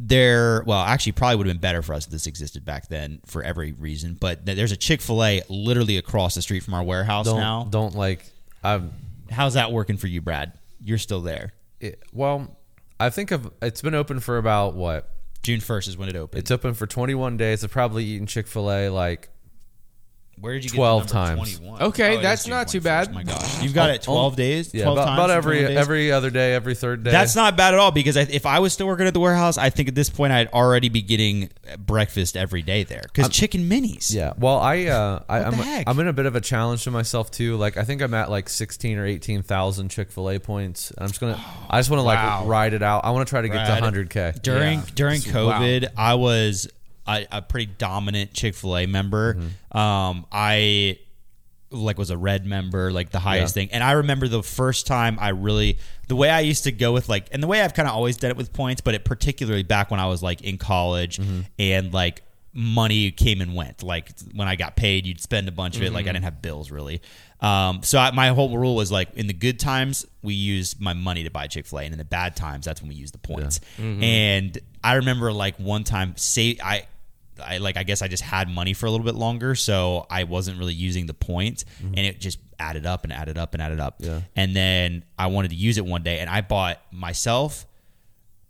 there well actually probably would have been better for us if this existed back then for every reason. But th- there's a Chick Fil A literally across the street from our warehouse Don't now. don't like. I'm. How's that working for you, Brad? You're still there. It, well, I think of it's been open for about what? June first is when it opened. It's open for 21 days. I've probably eaten Chick Fil A like Where did you 12 get times. 21? Okay, it that's is June not too 21st. bad. My gosh, you've got it 12 days. yeah, 12 about, times about in every 21 days? every other day, every third day. That's not bad at all because I, if I was still working at the warehouse, I think at this point I'd already be getting breakfast every day there because chicken minis. Yeah. Well, I uh, I, What I'm heck? I'm in a bit of a challenge to myself too. Like I think I'm at like 16 or 18 thousand Chick Fil A points. And I'm just gonna I just want to Wow. like ride it out. I want to try to get to Brad, 100k. During Yeah. during Wow. COVID, I was a, a pretty dominant Chick Fil A member. Mm-hmm. Um, I like was a red member, like the highest Yeah. thing. And I remember the first time I really the way I used to go with like, and the way I've kind of always done it with points, but it particularly back when I was like in college Mm-hmm. and like money came and went. Like when I got paid, you'd spend a bunch of it. Mm-hmm. Like I didn't have bills really. Um, so I, my whole rule was like in the good times we use my money to buy Chick Fil A, and in the bad times that's when we use the points. Mm-hmm. And I remember like one time, say I I like I guess I just had money for a little bit longer, so I wasn't really using the points, mm-hmm. and it just added up and added up and added up. Yeah. And then I wanted to use it one day, and I bought myself,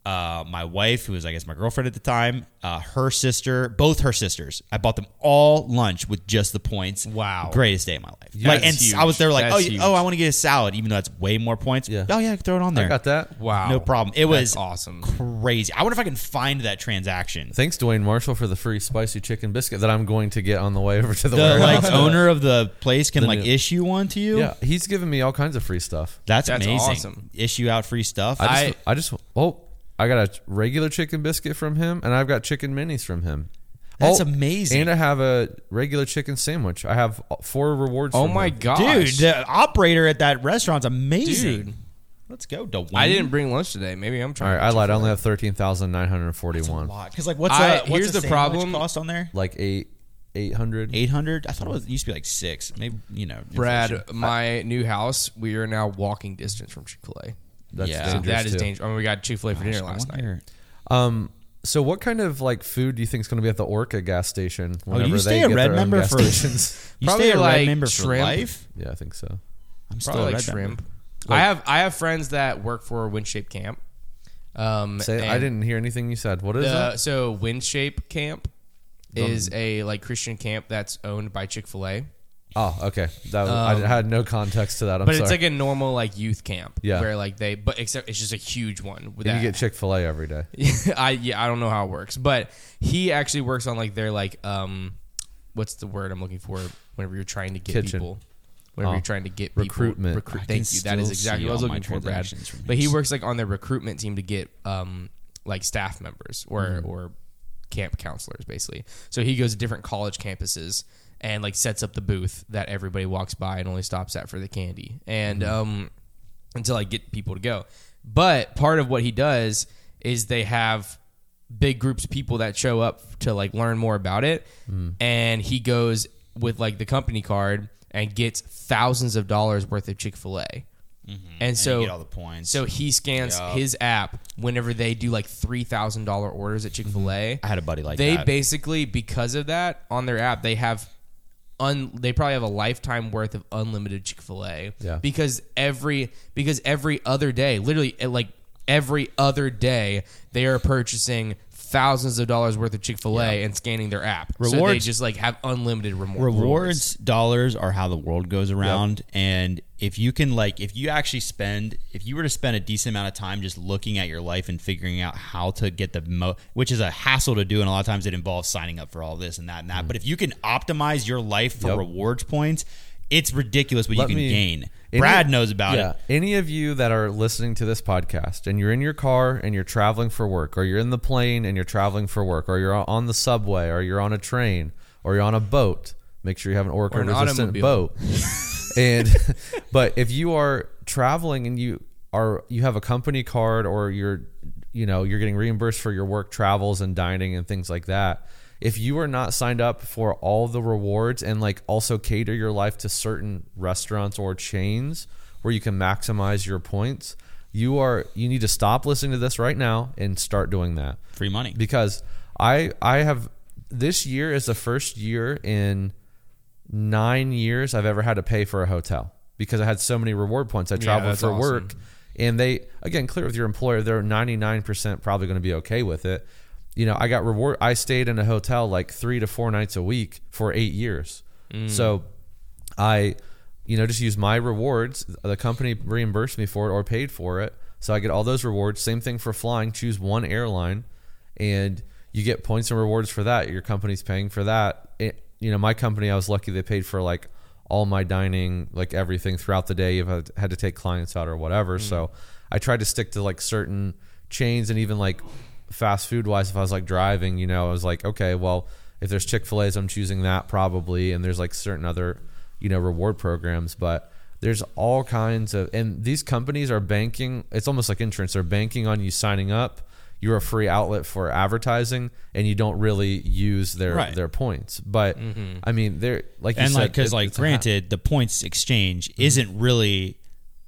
uh, my wife, who was I guess my girlfriend at the time, uh, her sister, both her sisters. I bought them all lunch with just the points. Wow. greatest day of my life. Yeah, like, that's and I was there like, huge. oh, huge. oh, I want to get a salad, even though that's way more points. Yeah. Oh yeah, throw it on there. I got that. Wow. No problem. It That's was awesome. crazy. I wonder if I can find that transaction. Thanks, Dwayne Marshall, for the free spicy chicken biscuit that I'm going to get on the way over to the, The warehouse. like owner of the place can The like new- issue one to you. yeah, he's giving me all kinds of free stuff. That's, That's amazing. awesome. Issue out free stuff. I just, I, just, oh, I got a regular chicken biscuit from him, and I've got chicken minis from him. That's Oh, amazing. And I have a regular chicken sandwich. I have four rewards. Oh from my god, Dude, the operator at that restaurant's amazing. Dude. Let's go, Dwayne. I didn't bring lunch today. Maybe I'm All trying. right, I lied. I only have thirteen thousand nine hundred forty-one. Because like, what's, I- uh, what's here's a the problem. cost on there? Like eight, eight hundred. Eight hundred. I thought it was it used to be like six. Maybe you know, Brad, inflation. my new house, we are now walking distance from Chick Fil A. That's Yeah. dangerous That is too. dangerous. I mean, we got Chick Fil A for dinner last night. Um, so what kind of like food do you think is going to be at the Orca gas station? Oh, you stay they a red their own member gas for stations? You Probably stay a like red member for shrimp. life. yeah, I think so. I'm still Probably a like red member. shrimp. I have I have friends that work for WinShape Camp. Um, Say, I didn't hear anything you said. What is The, that? so WinShape Camp is a like Christian camp that's owned by Chick Fil A, Oh, okay. That was, Um, I had no context to that. I'm but sorry. it's like a normal like youth camp. Yeah. where like they but except it's just a huge one. With and you get Chick Fil A every day. I yeah, I don't know how it works, but he actually works on like their like um, what's the word I'm looking for? Whenever you're trying to get Kitchen. people, whenever Oh. you're trying to get people, Recruitment. recruit- I thank you. That is still exactly what I was all my looking for, Brad. transactions from But he works like on their recruitment team to get um like staff members or Mm-hmm. or camp counselors basically. So he goes to different college campuses and like sets up the booth that everybody walks by and only stops at for the candy and Mm-hmm. um until I get people to go. But part of what he does is they have big groups of people that show up to like learn more about it Mm. and he goes with like the company card and gets thousands of dollars worth of Chick-fil-A. And so Mm-hmm. you get all the points. So he scans Yeah. his app whenever they do like three thousand dollar orders at Chick Fil A. I had a buddy like they that. basically because of that on their app they have un they probably have a lifetime worth of unlimited Chick Fil A. Yeah. Because every because every other day, literally eh, like every other day, they are purchasing thousands of dollars worth of Chick Fil A and scanning their app. so they Rewards- just like have unlimited remo- rewards. dollars are how the world goes around. And if you can like if you actually spend if you were to spend a decent amount of time just looking at your life and figuring out how to get the mo which is a hassle to do and a lot of times it involves signing up for all this and that and that. Mm. But if you can optimize your life for rewards points it's ridiculous what Let you can me- gain brad knows about yeah. it Any of you that are listening to this podcast and you're in your car and you're traveling for work, or you're in the plane and you're traveling for work, or you're on the subway, or you're on a train, or you're on a boat, make sure you have an orca Or an resistant automobile. boat. and but if you are traveling and you are you have a company card or you're you know you're getting reimbursed for your work travels and dining and things like that if you are not signed up for all the rewards and like also cater your life to certain restaurants or chains where you can maximize your points you are you need to stop listening to this right now and start doing that free money because I I have this year is the first year in nine years I've ever had to pay for a hotel because I had so many reward points. I traveled that's for awesome. work, and they again clear with your employer. They're ninety nine percent probably going to be okay with it. You know, I got reward. I stayed in a hotel like three to four nights a week for eight years. Mm. So I, you know, just use my rewards. The company reimbursed me for it or paid for it. So I get all those rewards. Same thing for flying. Choose one airline and you get points and rewards for that. Your company's paying for that. It, you know, my company, I was lucky they paid for like all my dining, like everything throughout the day if I had to take clients out or whatever. Mm. So I tried to stick to like certain chains and even like fast food wise, if I was like driving, you know, I was like, okay, well, if there's Chick fil A's, I'm choosing that probably. And there's like certain other, you know, reward programs. But there's all kinds of, and these companies are banking, it's almost like insurance. They're banking on you signing up. You're a free outlet for advertising, and you don't really use their Right. their points. But mm-hmm. I mean, they're like you and said, like because it- like it's ha- granted the points exchange mm-hmm. isn't really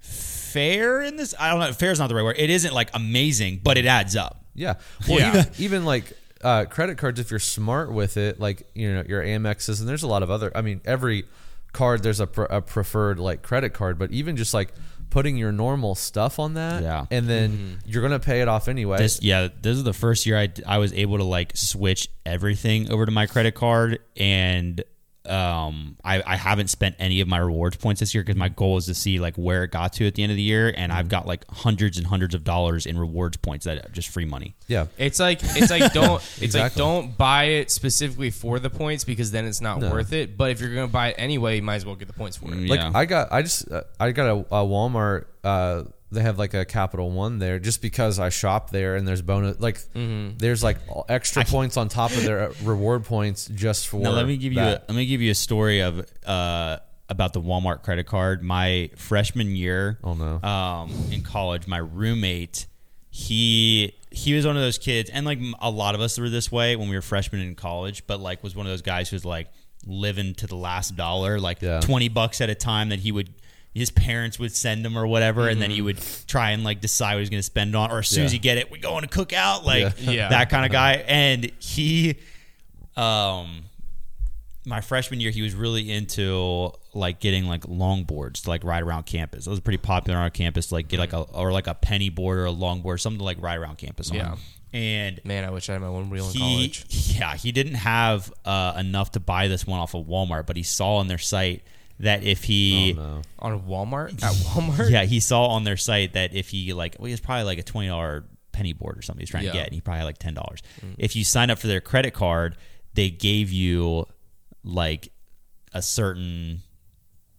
fair in this i don't know fair is not the right word it isn't like amazing but it adds up Yeah. Well, Yeah. Even, even like uh, credit cards, if you're smart with it, like you know your Amexes, and there's a lot of other. I mean, every card there's a, pre- a preferred like credit card, but even just like putting your normal stuff on that, Yeah. and then you're gonna pay it off anyway. This yeah, this is the first year I I was able to like switch everything over to my credit card, and um I I haven't spent any of my rewards points this year because my goal is to see like where it got to at the end of the year, and I've got like hundreds and hundreds of dollars in rewards points that are just free money. yeah, It's like it's like don't it's like don't buy it specifically for the points because then it's not No. worth it. But if you're gonna buy it anyway, you might as well get the points for it. Like Yeah. I got, I just, uh, I got a, a Walmart. Uh, they have like a Capital One there, just because I shop there, and there's bonus, like Mm-hmm. there's like extra points on top of their reward points just for. Now let me give you a, let me give you a story of uh about the Walmart credit card. My freshman year, Oh, no. um, in college, my roommate, he he was one of those kids, and like a lot of us were this way when we were freshmen in college, but like was one of those guys who's like living to the last dollar, like Yeah. twenty bucks at a time that he would. His parents would send him or whatever, and then Mm-hmm. he would try and like decide what he's going to spend on. Or as soon as Yeah. you get it, we go on a cookout, like Yeah. Yeah. that kind of guy. And he, um, my freshman year, he was really into like getting like longboards to like ride around campus. It was pretty popular on our campus to like get like a or like a penny board or a longboard, something to like ride around campus on. Yeah. And Man, I wish I had my one wheel in college. yeah, he didn't have uh, enough to buy this one off of Walmart, but he saw on their site that if he, Oh, no. On Walmart at Walmart. yeah, he saw on their site that if he like, well, he was probably like a twenty dollar penny board or something he's trying Yeah. to get, and he probably had like ten dollars. Mm. If you sign up for their credit card, they gave you like a certain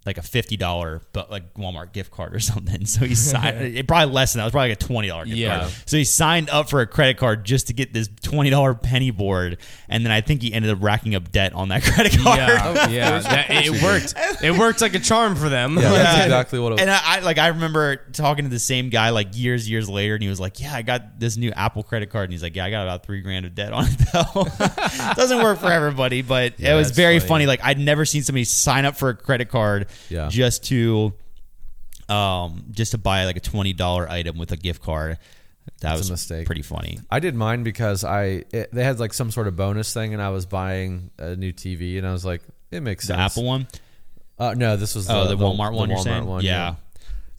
like a fifty dollar but like Walmart gift card or something. So he signed it probably less than that. It was probably like a twenty dollar gift Yeah. card. So he signed up for a credit card just to get this twenty dollar penny board, and then I think he ended up racking up debt on that credit card. Oh, yeah, yeah, that, it worked. It worked like a charm for them. Yeah, that's exactly what it was. And I, I like I remember talking to the same guy like years years later, and he was like, "Yeah, I got this new Apple credit card," and he's like, "Yeah, I got about three grand of debt on it though." Doesn't work for everybody, but Yeah, it was very funny. funny. Like I'd never seen somebody sign up for a credit card Yeah. just to um just to buy like a twenty dollar item with a gift card. That was a mistake. pretty funny. I did mine because I it, they had like some sort of bonus thing, and I was buying a new TV, and I was like, it makes The sense. Apple one. Uh, no, this was the, Oh, the, Walmart one. you're Walmart saying? one, yeah.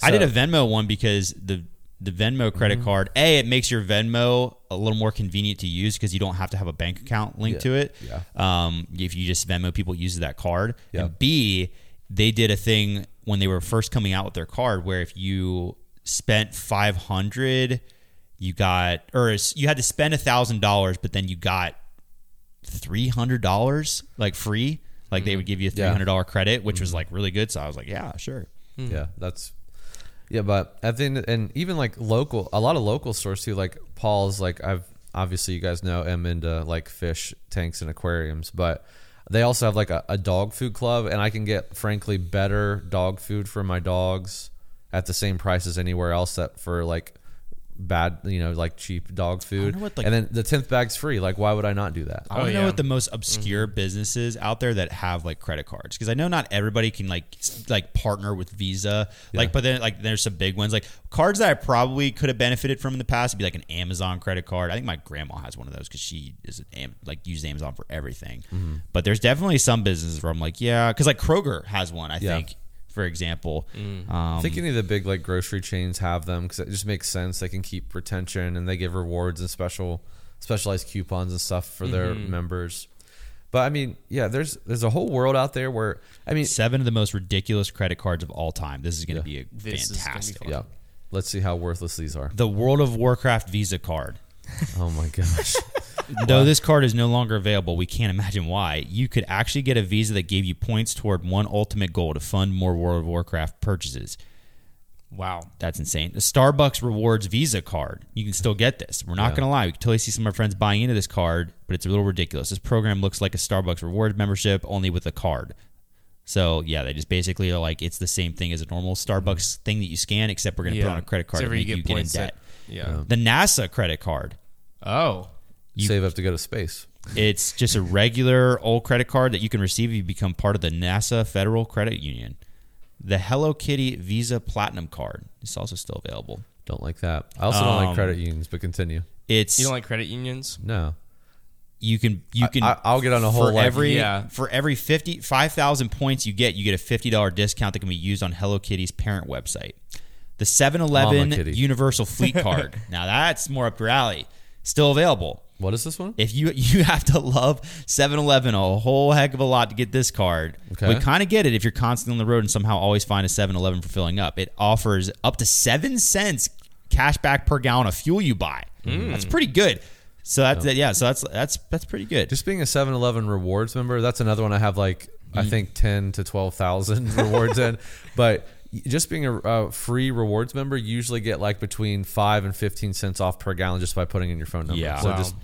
I did a Venmo one because the the Venmo Mm-hmm. credit card. A, it makes your Venmo a little more convenient to use because you don't have to have a bank account linked Yeah. to it. Yeah. Um, if you just Venmo people use that card. Yeah. And B, they did a thing when they were first coming out with their card where if you spent five hundred, you got or you had to spend a thousand dollars, but then you got three hundred dollars like free. Like they would give you a Mm-hmm. Yeah. three hundred dollar credit, which was like really good. So I was like, yeah, sure. Yeah, that's yeah, but at the end, and even like local, a lot of local stores too. Like Paul's, like I've obviously you guys know i'm into like fish tanks and aquariums, but they also have like a, a dog food club, and I can get frankly better dog food for my dogs at the same price as anywhere else that for like bad, you know, like cheap dog food. what, like- and then the tenth bag's free. Like, why would I not do that? I want to Oh, know yeah. what the most obscure mm-hmm. businesses out there that have like credit cards because I know not everybody can like like partner with Visa. Like, but then like there's some big ones like cards that I probably could have benefited from in the past would be like an Amazon credit card. I think my grandma has one of those because she is an Am- like uses Amazon for everything. Mm-hmm. But there's definitely some businesses where I'm like, yeah, because like Kroger has one. I Yeah. think for example. Um, I think any of the big like grocery chains have them because it just makes sense. They can keep retention and they give rewards and special specialized coupons and stuff for their Mm-hmm. members. But I mean, yeah, there's there's a whole world out there where I mean, seven of the most ridiculous credit cards of all time. This is going to be a This is be fantastic. yeah. Let's see how worthless these are. The World of Warcraft Visa card. Oh my gosh. Though this card is no longer available, we can't imagine why. You could actually get a Visa that gave you points toward one ultimate goal to fund more World of Warcraft purchases. Wow. That's insane. The Starbucks Rewards Visa card. You can still get this. We're not Yeah. going to lie. We can totally see some of our friends buying into this card, but it's a little ridiculous. This program looks like a Starbucks Rewards membership, only with a card. So, yeah, they just basically are like, it's the same thing as a normal Starbucks mm-hmm. thing that you scan, except we're going to put on a credit card Except to for make you get in debt. that- yeah. The NASA credit card. Oh. Save up to go to space. It's just a regular old credit card that you can receive if you become part of the NASA Federal Credit Union. The Hello Kitty Visa Platinum card is also still available. Don't like that. I also don't Um, like credit unions, but continue. It's You don't like credit unions? No. you can you can I, I'll get on a whole for like, every yeah. for every 50 5000 points you get you get a $50 discount that can be used on Hello Kitty's parent website the 7-Eleven Universal Fleet Card now that's more up your alley still available What is this one? if you you have to love 7-Eleven a whole heck of a lot to get this card. Okay. We kind of get it if you're constantly on the road and somehow always find a 7-Eleven for filling up. It offers up to 7 cents cash back per gallon of fuel you buy. That's pretty good. So that's yeah, so that's that's that's pretty good. Just being a 7-Eleven rewards member, that's another one I have like I Mm. think 10 to 12,000 rewards in. But just being a, a free rewards member, you usually get like between 5 and 15 cents off per gallon just by putting in your phone number. Yeah. So Wow. just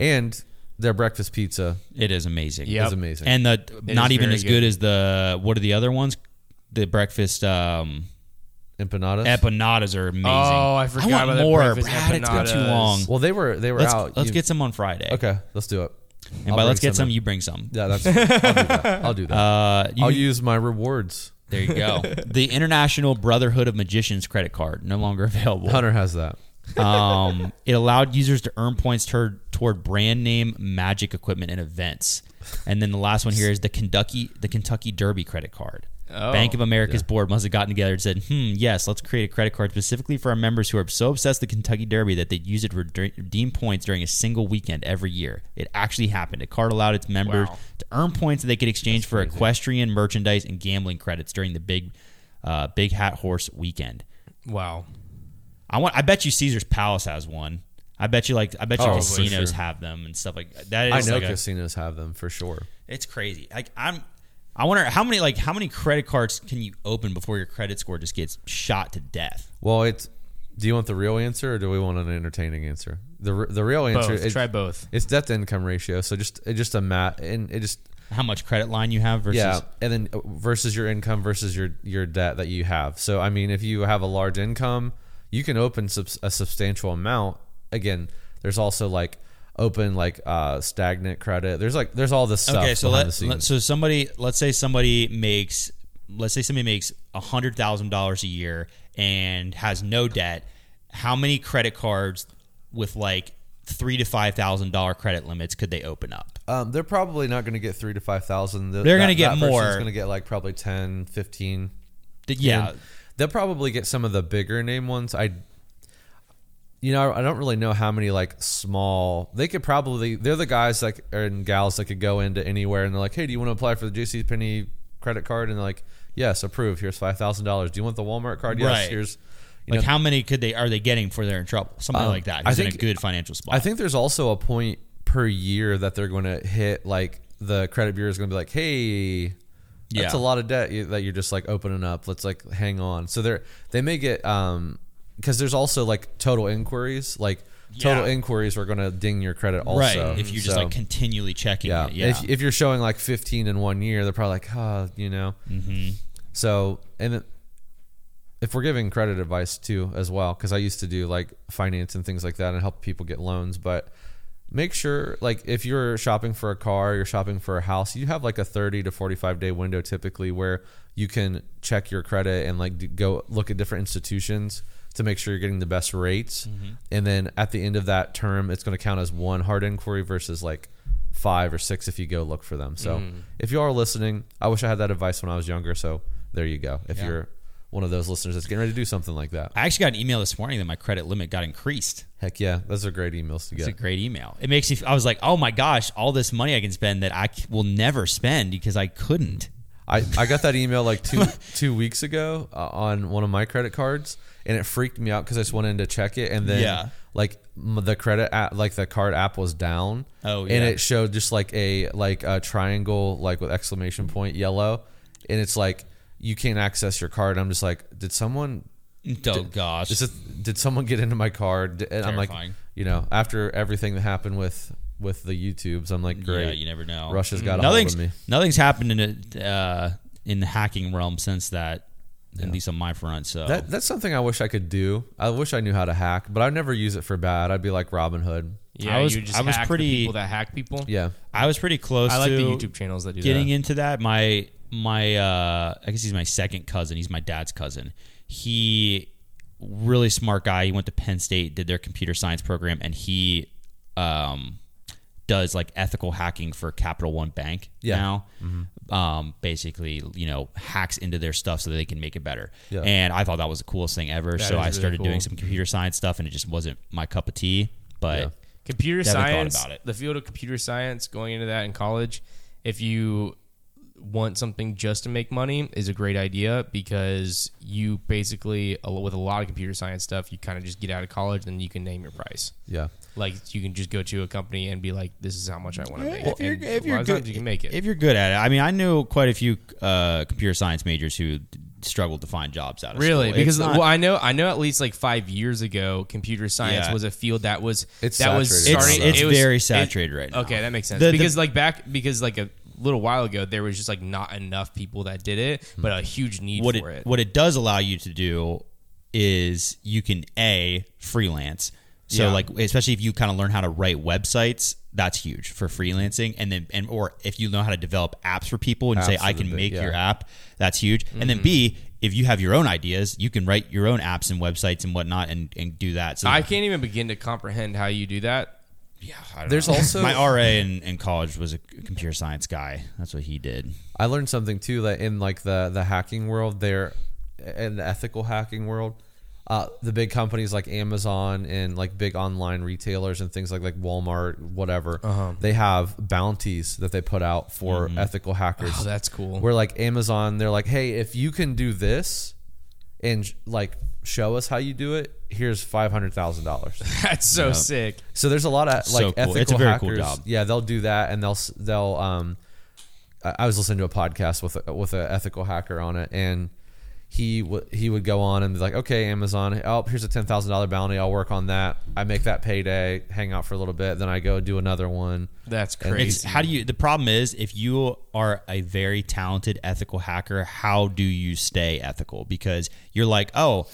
and their breakfast pizza it is amazing. Yep. is amazing. And the not even as good. good as the what are the other ones? The breakfast um empanadas. empanadas are amazing. Oh, I forgot I want about more. breakfast Brad, it's been too empanadas. long. well, they were they were Let's, out. let's You- get some on Friday. Okay, let's do it. And I'll by let's bring get some, in. you bring some. Yeah, that's I'll do that. I'll do that. Uh, you I'll use my rewards. There you go. the International Brotherhood of Magicians credit card no longer available. Hunter has that. Um, it allowed users to earn points toward, toward brand name magic equipment and events. And then the last one here is the Kentucky the Kentucky Derby credit card. Oh. Bank of America's board must have gotten together and said, "Hmm, yes, let's create a credit card specifically for our members who are so obsessed with the Kentucky Derby that they use it to redeem points during a single weekend every year." It actually happened. A card allowed its members Wow. to earn points that they could exchange for equestrian merchandise and gambling credits during the big, uh, Big Hat Horse weekend. Wow. I want. I bet you Caesar's Palace has one. I bet you like. I bet you Oh, casinos sure. have them and stuff like that. I know like a- casinos have them for sure. it's crazy. Like I'm. I wonder how many like how many credit cards can you open before your credit score just gets shot to death? Well, it's. Do you want the real answer or do we want an entertaining answer? The the real answer Both. is Try both. it's debt to income ratio. So just it just a mat and it just How much credit line you have versus yeah, and then uh, versus your income versus your your debt that you have. So I mean, if you have a large income, you can open subs- a substantial amount. Again, there's also like open like uh stagnant credit. There's like there's all this stuff. okay. So let, let so somebody let's say somebody makes let's say somebody makes a hundred thousand dollars a year and has no debt. How many credit cards with like three to five thousand dollar credit limits could they open up? Um, they're probably not going to get three to five thousand. They're gonna get more. Going to get like probably 10, 15. Th- Yeah, And they'll probably get some of the bigger name ones. I, you know, I don't really know how many like small. They could probably. They're the guys like and gals that could go into anywhere and they're like, hey, do you want to apply for the JC Penney credit card? And they're like, yes, approve. Here's five thousand dollars. Do you want the Walmart card? Yes. Right. Here's. You like know, how many could they are they getting for they're in trouble? Something Um, like that. I Who's in a think- good financial spot. I think there's also a point per year that they're going to hit. Like the credit bureau is going to be like, "Hey, that's Yeah. a lot of debt that you're just like opening up. Let's like hang on." So they're they may get um because there's also like total inquiries. Like total Yeah. inquiries are going to ding your credit also. right. If you're just So, like continually checking yeah, it. Yeah. If, if you're showing like 15 in one year, they're probably like, "Huh," you know. mm-hmm. So and. It, if we're giving credit advice too as well because i used to do like finance and things like that and help people get loans but make sure like if you're shopping for a car you're shopping for a house you have like a 30 to 45 day window typically where you can check your credit and like go look at different institutions to make sure you're getting the best rates and then at the end of that term it's going to count as one hard inquiry versus like five or six if you go look for them so if you are listening i wish i had that advice when i was younger so there you go if Yeah. you're one of those listeners that's getting ready to do something like that I actually got an email this morning that my credit limit got increased. heck yeah those are great emails to It's get a great email. It makes me. I was like, oh my gosh, all this money I can spend that I will never spend because I couldn't. I, I got that email like two two weeks ago uh, on one of my credit cards, and it freaked me out because I just went in to check it, and then Yeah. like the credit app, like the card app was down. Oh, and it showed just like a like a triangle like with exclamation point yellow, and it's like you can't access your card. I'm just like, did someone? Oh gosh, Is it, did someone get into my card? And I'm like, you know, after everything that happened with with the YouTubes, I'm like, great. Yeah, you never know. Russia's got a hold nothing's of me. nothing's happened in uh, in the hacking realm since that. At least on my front. So That that's something I wish I could do. I wish I knew how to hack, but I'd never use it for bad. I'd be like Robin Hood. Yeah, I was- you just I was hack the pretty- people that hack people. Yeah. I was pretty close. I like to the YouTube channels that do getting that. into that. My my uh, I guess he's my second cousin. He's my dad's cousin. He really smart guy. He went to Penn State, did their computer science program, and he um, does like ethical hacking for Capital One Bank Yeah. now. Um, basically, you know, hacks into their stuff so that they can make it better. Yeah. And I thought that was the coolest thing ever. so is I really started doing some computer science stuff, and it just wasn't my cup of tea. But Yeah. computer science about it. the field of computer science going into that in college if you want something just to make money is a great idea because you basically with a lot of computer science stuff you kind of just get out of college and you can name your price Yeah. Like you can just go to a company and be like this is how much i want to make if you're, And if you're good, you can make it If you're good at it, I mean, I knew quite a few uh, computer science majors who struggled to find jobs out of school. Really? school. Because not- well, I know I know at least like five years ago, computer science Yeah. was a field that was It's that was saturated. it's, it's it was- very it- saturated right now. Okay, that makes sense. The- the- because like back because like a little while ago there was just like not enough people that did it, but a huge need what for it, it. what it does allow you to do is you can a freelance. So Yeah. like especially if you kind of learn how to write websites, that's huge for freelancing. And then and or if you know how to develop apps for people and say I can make yeah. your app, that's huge. And Mm-hmm. then B, if you have your own ideas, you can write your own apps and websites and whatnot and, and do that. So I can't even begin to comprehend how you do that. yeah, I don't There's know. also- my RA in, in college was a computer science guy. That's what he did. I learned something too that in like the the hacking world, there in the ethical hacking world, uh, the big companies like Amazon and like big online retailers and things like like Walmart, whatever, Uh-huh. they have bounties that they put out for ethical hackers. Oh, that's cool. Where like Amazon, they're like, hey, if you can do this and like show us how you do it, here's five hundred thousand dollars. That's so sick. So there's a lot of So like cool. ethical It's a very cool hackers. job. Yeah, they'll do that, and they'll they'll. Um, I I was listening to a podcast with a, with an ethical hacker on it, and he w- he would go on and be like, okay, Amazon, oh, here's a ten thousand dollar bounty. I'll work on that. I make that payday, hang out for a little bit, then I go do another one. That's crazy. It's how do you? The problem is if you are a very talented ethical hacker, how do you stay ethical? Because you're like, oh,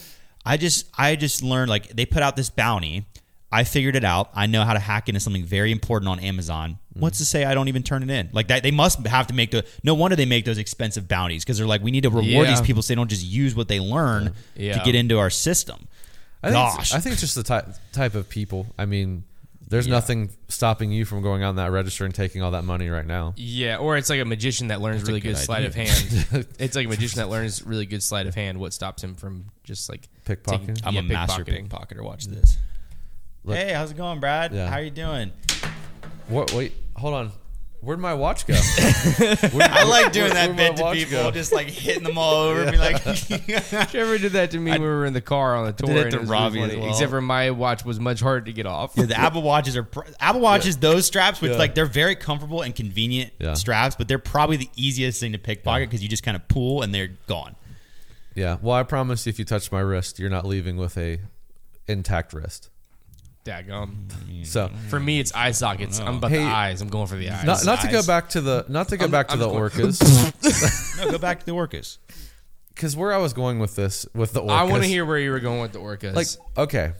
I just I just learned like they put out this bounty. I figured it out. I know how to hack into something very important on Amazon. What's to say I don't even turn it in? Like that, they must have to make the. No wonder they make those expensive bounties because they're like, we need to reward Yeah. these people so they don't just use what they learn to get into our system. I think it's- Gosh, I think it's just the type type of people. I mean, there's nothing stopping you from going on that register and taking all that money right now. yeah, or it's like a magician that learns really good good sleight of hand. it's like a magician that learns really good sleight of hand. What stops him from just like Pickpocketing? I'm yeah, a master pickpocketing. pickpocketer. Watch this. Look- hey, how's it going, Brad? Yeah. How are you doing? What? Wait, hold on. Where'd my watch go? I like doing that where'd bit to people, go? just like hitting them all over, and be like, Trevor did that to me when we were in the car on the tour. did it and to was Robbie really as funny. well. Except for my watch was much harder to get off. Yeah, the Apple Watches are Apple Watches. Those straps, which Yeah. like they're very comfortable and convenient Yeah. straps, but they're probably the easiest thing to pickpocket because you just kind of pull and they're gone. yeah. Well, I promise if you touch my wrist, you're not leaving with a intact wrist. Daggum. So For me, it's eye sockets. I'm about Hey, the eyes. I'm going for the eyes. not, not to go eyes. back to the not to go I'm- back to I'm the going- orcas No, go back to the Orcas. because where I was going with this with the orcas. I want to hear where you were going with the orcas. like okay,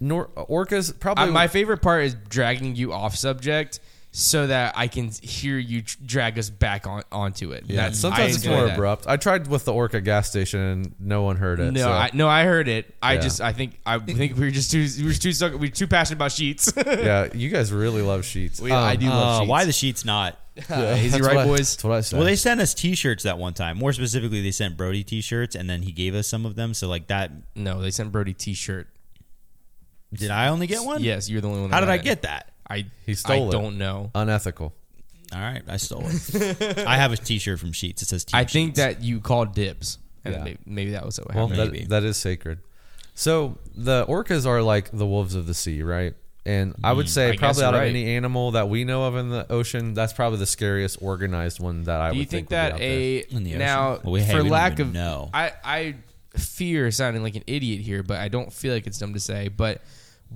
Nor- orcas probably I, my favorite part is dragging you off subject so that I can hear you drag us back on onto it. yeah. That's, Sometimes I it's more that. abrupt. I tried with the orca gas station and no one heard it. No, so- I, no, I heard it. I Yeah. just, I think, I think we were just too, we were too, stuck, we were too passionate about Sheetz. yeah, you guys really love Sheetz. We- I do love Uh, Sheetz. why the Sheetz not? Yeah, Is he right, what boys? That's what I said. Well, they sent us T-shirts that one time. More specifically, they sent Brody T-shirts, and then he gave us some of them. So like that, no, they sent Brody T-shirt. did I only get one? Yes, you're the only one. How that did I got it. get that? I He stole I it. don't know. unethical. All right, I stole it. I have a T-shirt from Sheetz. It says. Team I think Sheetz. that you called dibs, and Yeah. maybe, maybe that was what Well, happened. Maybe. that, that is sacred. So the orcas are like the wolves of the sea, right? And I would say Mm, I guess probably you're out of right. any animal that we know of in the ocean, that's probably the scariest organized one that I Do would you think, would be out that there. a In the ocean? now Well, we- for we don't lack even of know. I I fear sounding like an idiot here, but I don't feel like it's dumb to say. But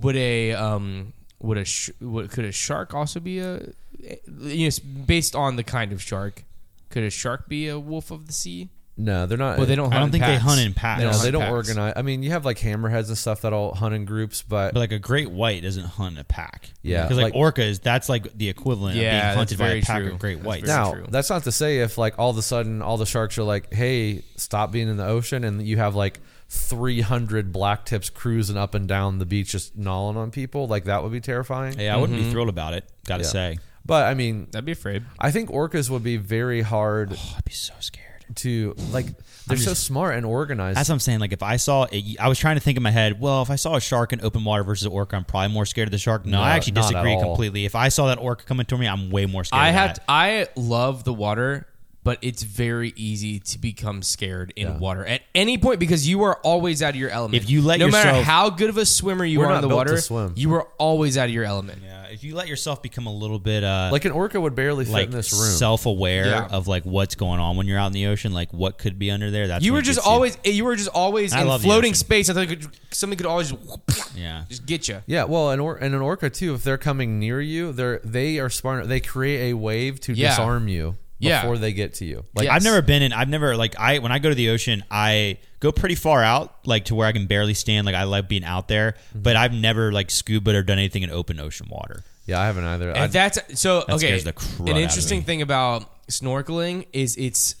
would a um would a sh- would, could a shark also be a eh, you know based on the kind of shark? Could a shark be a wolf of the sea? No, they're not. Well, they don't. I don't in think they hunt in packs. No, hunt they don't packs. organize. I mean, you have like hammerheads and stuff that'll hunt in groups, but But like a great white doesn't hunt in a pack. Yeah, because like, like- orcas, that's like the equivalent Yeah, of being hunted by a pack true. of great whites. very now true. that's not to say if like all of a sudden all the sharks are like, "Hey, stop being in the ocean," and you have like 300 black tips cruising up and down the beach just gnawing on people, like that would be terrifying. Hey, I wouldn't be mm-hmm. thrilled about it. Gotta Yeah. say, But I mean, I'd be afraid. I think orcas would be very hard oh, I'd be so scared. to like. They're so smart and organized. That's what I'm saying. Like if I saw, it, I was trying to think in my head. Well, if I saw a shark in open water versus an orca, I'm probably more scared of the shark. No, No, I actually not at disagree all. completely. If I saw that orca coming toward me, I'm way more scared. I of have. that. I love the water, but it's very easy to become scared in Yeah. water at any point because you are always out of your element. If you let no matter yourself- how good of a swimmer you We're in the water, swim. you are always out of your element. yeah, if you let yourself become a little bit uh, like an orca would barely fit like in this room. self-aware Yeah. of like what's going on when you're out in the ocean, like what could be under there. That's You were just gets you. always. You were just always I in floating space. I thought could, something could always yeah. just get you. Yeah, well, an or- and an orca too. If they're coming near you, they're they are smart. They create a wave to Yeah. disarm you Yeah. before they get to you. Like Yes. I've never been in. I've never like I when I go to the ocean, I go pretty far out, like to where I can barely stand. Like I like being out there, Mm-hmm. but I've never like scuba or done anything in open ocean water. yeah, I haven't either. I, And that's so okay. the crud An out of interesting me. thing about snorkeling is it's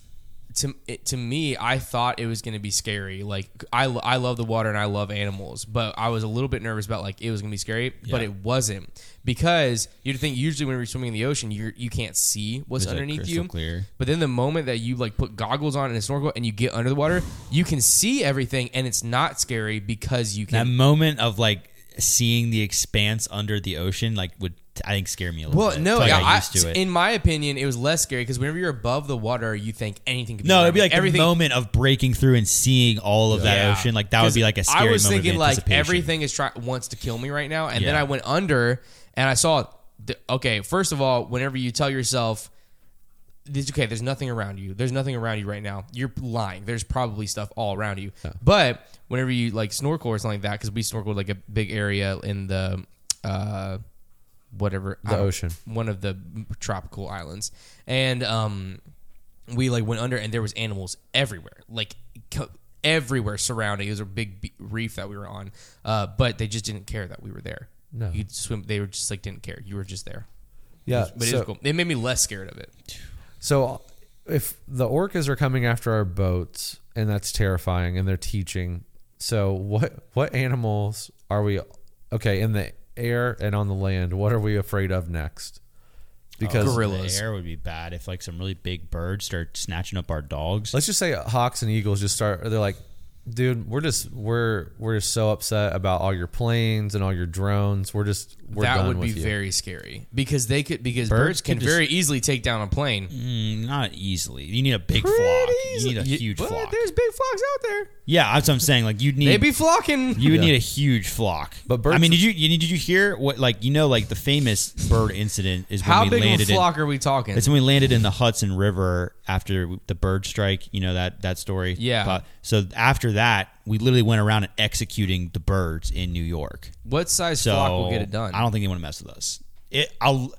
to it, to me. I thought it was going to be scary. Like I I love the water and I love animals, but I was a little bit nervous about like it was going to be scary, but it wasn't because you'd think usually when you're swimming in the ocean, you you can't see what's It's, underneath you. clear. But then the moment that you like put goggles on and a snorkel and you get under the water, you can see everything and it's not scary because you can. That moment of like seeing the expanse under the ocean, like would I think scare me a little bit. Well, bit. no, I yeah, I, used to it. in my opinion, it was less scary because whenever you're above the water, you think anything could be. no, it'd be like everything. the moment of breaking through and seeing all of that Yeah. ocean. Like that would be like a scary I was thinking like everything is try wants to kill me right now, and then I went under and I saw. The, okay, first of all, whenever you tell yourself, this, "Okay, there's nothing around you. There's nothing around you right now," you're lying. There's probably stuff all around you. But whenever you like snorkel or something like that, because we snorkeled like a big area in the. Uh, whatever The ocean. one of the tropical islands, and um, we like went under, and there was animals everywhere, like co- everywhere surrounding. It was a big be- reef that we were on, uh, but they just didn't care that we were there. No. you swim. They were just like didn't care. You were just there. yeah, But it so, was cool. It made me less scared of it. so if the orcas are coming after our boats, and that's terrifying, and they're teaching. So what what animals are we? Okay, in the air and on the land, what are we afraid of next? Because oh, Gorilla. gorillas. The air would be bad if like some really big birds start snatching up our dogs. let's just say hawks and eagles just start. They're like, dude, we're just we're we're just so upset about all your planes and all your drones. We're just we're that would be you. very scary because they could because Birds birds, can very easily take down a plane. Mm, not easily. You need a big Pretty flock. You need a You- huge flock. There's big flocks out there. Yeah, that's what I'm saying. Like you'd need They be flocking. you would Yeah. need a huge flock. But birds- I mean, did you, you did you hear what like you know like the famous bird incident is when How we big of a landed in flock are we talking? it's when we landed in the Hudson River after the bird strike. You know that that story. Yeah. But- so after that, we literally went around and executing the birds in New York. what size So flock will get it done? I don't think they want to mess with us. It. I'll.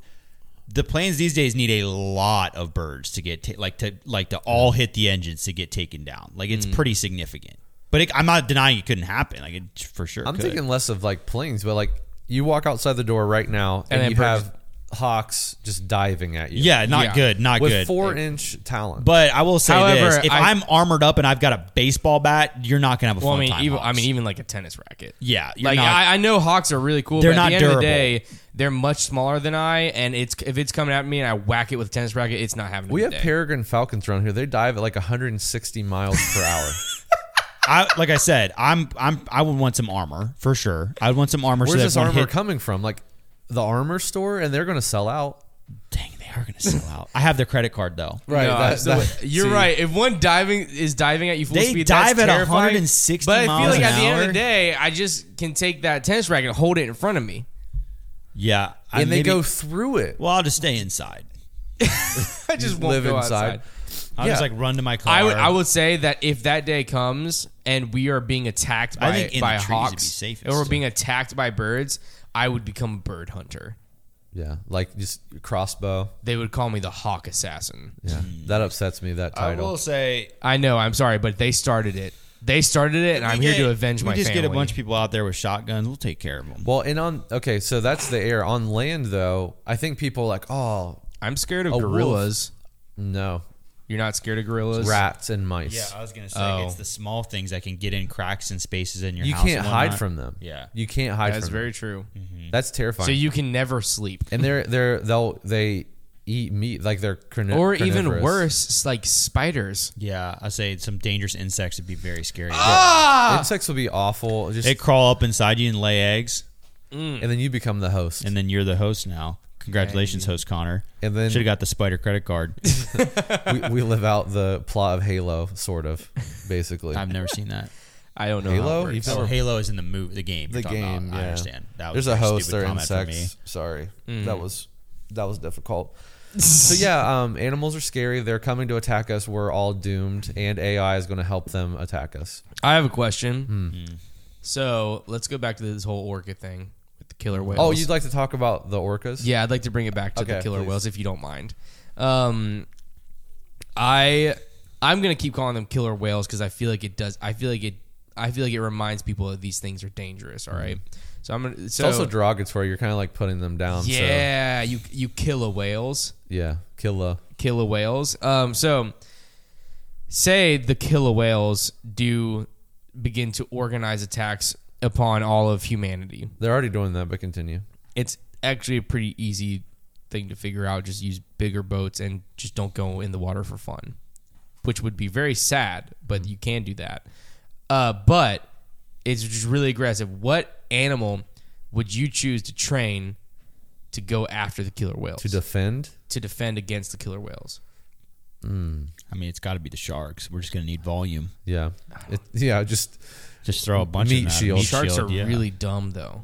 The planes these days need a lot of birds to get ta- like to like to all hit the engines to get taken down. Like Mm. it's pretty significant. But it, I'm not denying it couldn't happen. Like it for sure. I'm could. thinking less of like planes, but like you walk outside the door right now and, And then you birds- have hawks just diving at you. Yeah, not Yeah. good. Not with good. four inch talent. But I will say However, this: if I- I'm armored up and I've got a baseball bat, you're not gonna have a well, I fun mean, time. even I Hawks. mean, even like a tennis racket. yeah, you're Like not, I, I know hawks are really cool, They're but at not the end of durable. the day, they're much smaller than I. And it's if it's coming at me and I whack it with a tennis racket, it's not having. A we good have day. peregrine falcons around here. They dive at like 160 miles per hour. I, like I said, I'm I'm I would want some armor for sure. I would want some armor. Where's so that this if one armor hit, coming from? Like the armor store, and they're going to sell out. Dang, they are gonna sell out. I have their credit card though. Right. No, that- so that- you're see, right. If one diving is diving at you full They speed, dive that's at terrifying. 160 But I feel like an at the end of the day, I just can take that tennis racket and hold it in front of me. Yeah, I And they maybe- go through it. Well, I'll just stay inside. I just won't live go inside. outside. I'll Yeah. just like run to my car. I would I would say that if that day comes and we are being attacked I by think by the be hawks or we're being attacked by birds, I would become a bird hunter. Yeah, like just crossbow. They would call me the Hawk Assassin. Yeah, that upsets me. That I title. will say, I know. I'm sorry, but they started it. They started it, and I'm we here to avenge we my just family. get a bunch of people out there with shotguns. We'll take care of them. well, and on okay, so that's the air. On land, though, I think people are like, oh I'm scared of A wolf. gorillas. no, You're not scared of gorillas? rats and mice. Yeah, I was gonna say Oh. it's the small things that can get in cracks and spaces in your house. you house. can't hide from them. Yeah. you can't hide That's from very them. true. That's terrifying. So you can never sleep. and they're they're they'll they eat meat like they're carni- Or even worse, like spiders. Yeah, I say some dangerous insects would be very scary. Ah! Insects will be awful. Just They crawl up inside you and lay eggs, and then you become the host. and then you're the host now. Congratulations, host Konner. And then- should have got the spider credit card. we, we live out the plot of Halo, sort of, basically. I've never seen that. I don't know. Halo? How it works. You've So never- Halo is in the movie, the game. the game. About. yeah. I understand. That was There's a host. stupid They're me. insects. Sorry, Mm. that was that was difficult. so yeah, um, animals are scary. They're coming to attack us. We're all doomed, and AI is going to help them attack us. I have a question. Hmm. So let's go back to this whole orca thing with the killer whales. Oh, you'd like to talk about the orcas? Yeah, I'd like to bring it back to the killer please. whales if you don't mind. Um, I I'm gonna keep calling them killer whales because I feel like it does. I feel like it. I feel like it reminds people that these things are dangerous. All right, so I'm gonna. It's So also derogatory. You're kind of like putting them down. So, yeah, you you a whales, yeah. kill Killa. killer whales. Um, so say the killer whales do begin to organize attacks upon all of humanity. They're already doing that, but continue. it's actually a pretty easy thing to figure out. Just use bigger boats and just don't go in the water for fun, which would be very sad, but you can do that. Uh, but it's just really aggressive. What animal would you choose to train to go after the killer whales To defend. to defend against the killer whales? I mean, it's got to be the sharks. We're just gonna need volume. Yeah. It, yeah. Just Just throw a bunch Meat of that. shield. Meat Sharks shield, are yeah. really dumb, though.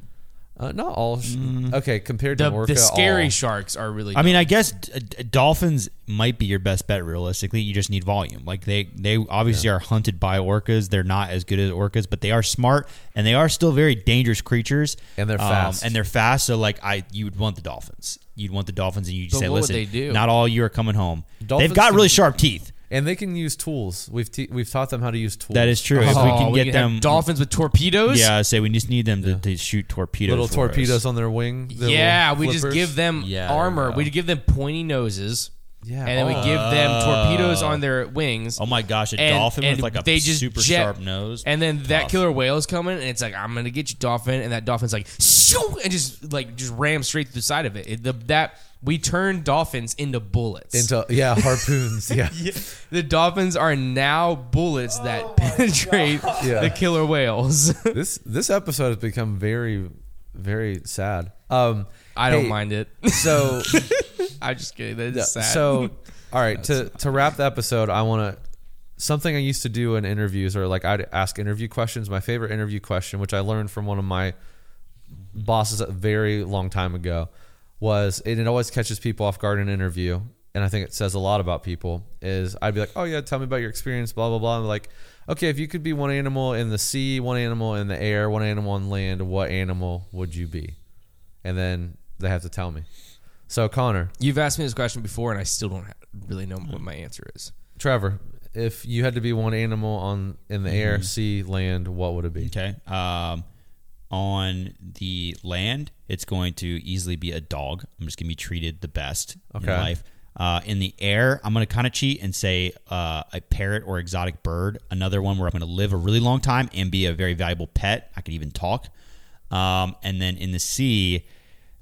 uh, not all. Sh- Okay, compared to The, orca, the scary all- sharks are really. I mean, I guess d- d- dolphins might be your best bet. Realistically, you just need volume. Like they, they obviously are hunted by orcas. They're not as good as orcas, but they are smart and they are still very dangerous creatures. And they're Um, fast. and they're fast. So, like, I, you would want the dolphins. You'd want the dolphins, and you But say, what would "Listen, they do? not all you are coming home. Dolphins They've got can- really sharp teeth. And they can use tools. We've te- we've taught them how to use tools. That is true. If oh, we can get have them, dolphins with torpedoes. yeah, I say we just need them to, to shoot torpedoes. little for us. torpedoes on their wing. their Yeah, little we just flippers. give them Yeah, armor. go. We give them pointy noses, Yeah, and then we oh. give them torpedoes on their wings. Oh my gosh, a And- dolphin and with like a they just super jet- sharp nose. And then that Tough. killer whale's coming, and it's like, I'm gonna get you, dolphin, and that dolphin's like, shoo, and just like just ram straight through the side of it. it the, that we turn dolphins into bullets. into yeah harpoons. Yeah, Yeah. the dolphins are now bullets that penetrate Yeah. the killer whales. this this episode has become very very sad. Um, I don't hey, mind it. So I'm just kidding. That is sad. so all right to to wrap the episode, I want to something I used to do in interviews or like I'd ask interview questions. My favorite interview question, which I learned from one of my bosses a very long time ago, was and it always catches people off guard in an interview. And I think it says a lot about people. Is I'd be like, "Oh yeah, tell me about your experience." Blah blah blah. And like, okay, if you could be one animal in the sea, one animal in the air, one animal on land, what animal would you be? And then they have to tell me. So Konner, You've asked me this question before, and I still don't ha- really know what my answer is. Trevor, if you had to be one animal on in the Mm-hmm. air, sea, land, what would it be? Okay. Um, on the land, it's going to easily be a dog. I'm just going to be treated the best in life. Uh, in the air, I'm going to kind of cheat and say uh, a parrot or exotic bird. Another one where I'm going to live a really long time and be a very valuable pet. I could even talk. Um, and then in the sea,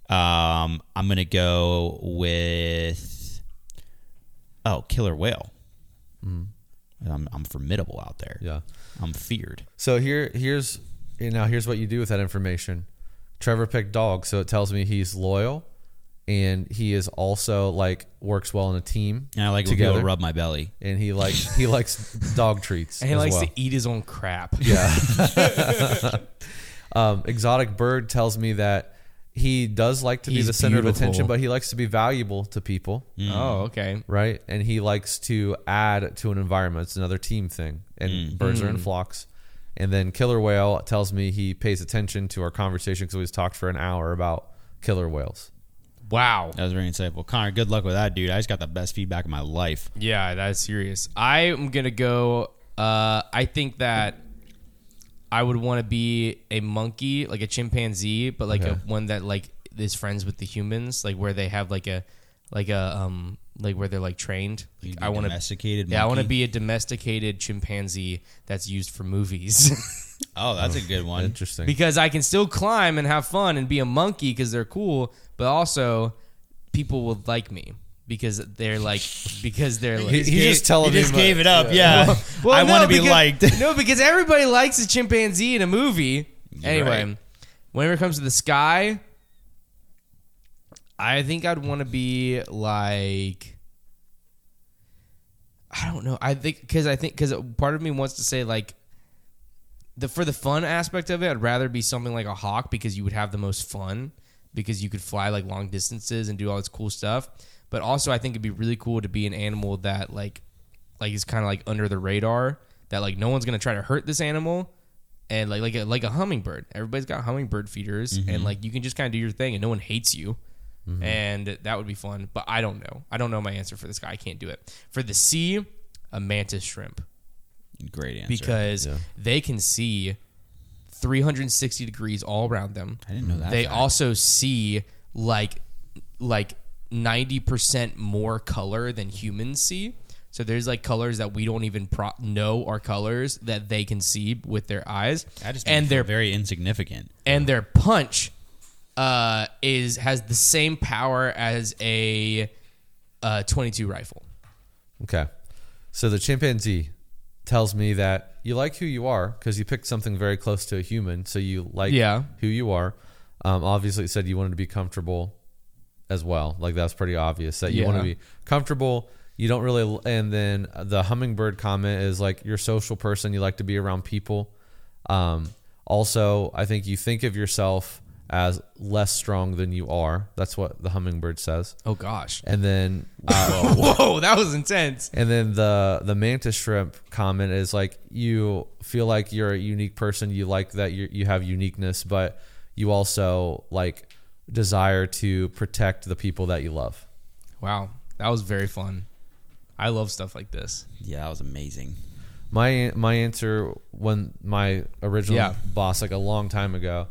um, I'm going to go with oh, killer whale. I'm, I'm formidable out there. Yeah. I'm feared. So here, here's you know, here's what you do with that information. Trevor picked dog, so it tells me he's loyal, and he is also like works well in a team. And I like when together, people rub my belly. and he likes he likes dog treats. And he as likes well. to eat his own crap. Yeah. um, exotic bird tells me that he does like to be He's the center of attention, but he likes to be valuable to people. Mm. Oh, okay. right? And he likes to add to an environment. It's another team thing. And mm. birds are in mm. flocks. And then killer whale tells me he pays attention to our conversation because we just talked for an hour about killer whales. Wow. That was very insightful. Konner, good luck with that, dude. I just got the best feedback of my life. Yeah, that's serious. I am gonna go. Uh, I think that I would want to be a monkey, like a chimpanzee, but like a one that like is friends with the humans, like where they have like a like a um like where they're like trained. Like, You'd be I want to. domesticated. Yeah, I want to be a domesticated chimpanzee that's used for movies Oh, that's a good one. Interesting. because I can still climb and have fun and be a monkey because they're cool, but also people will like me because they're like because they're like He- he's just telling He just him, gave it up. Yeah. Well, I no, want to be because- liked. no, because everybody likes a chimpanzee in a movie. anyway, right. whenever it comes to the sky, I think I'd want to be like. I don't know. I think because I think because part of me wants to say like the for the fun aspect of it, I'd rather be something like a hawk because you would have the most fun because you could fly like long distances and do all this cool stuff. But also, I think it'd be really cool to be an animal that like like is kind of like under the radar that like no one's gonna try to hurt this animal and like like a, like a hummingbird. Everybody's got hummingbird feeders and mm-hmm. like you can just kind of do your thing and no one hates you. Mm-hmm. And that would be fun, but I don't know. I don't know my answer for this guy. I can't do it. For the sea, a mantis shrimp Great answer. because Yeah. they can see 360 degrees all around them. I didn't know that They fact. also see like like 90% more color than humans see. So there's like colors that we don't even pro- know are colors that they can see with their eyes. that just and and they're very insignificant. and their punch uh, is has the same power as a uh, 22 rifle. Okay. So the chimpanzee tells me that you like who you are because you picked something very close to a human. So you like Yeah. who you are. Um, obviously, it said you wanted to be comfortable as well. Like that's pretty obvious that you want to be comfortable. You don't really. And then the hummingbird comment is like you're a social person. You like to be around people. Um, also, I think you think of yourself as less strong than you are. That's what the hummingbird says. Oh gosh. And then uh, Whoa, that was intense. and then the the mantis shrimp comment is like you feel like you're a unique person. You like that you you have uniqueness, but you also like desire to protect the people that you love. Wow, that was very fun. I love stuff like this. Yeah, that was amazing. My my answer when my original Yeah. boss like a long time ago,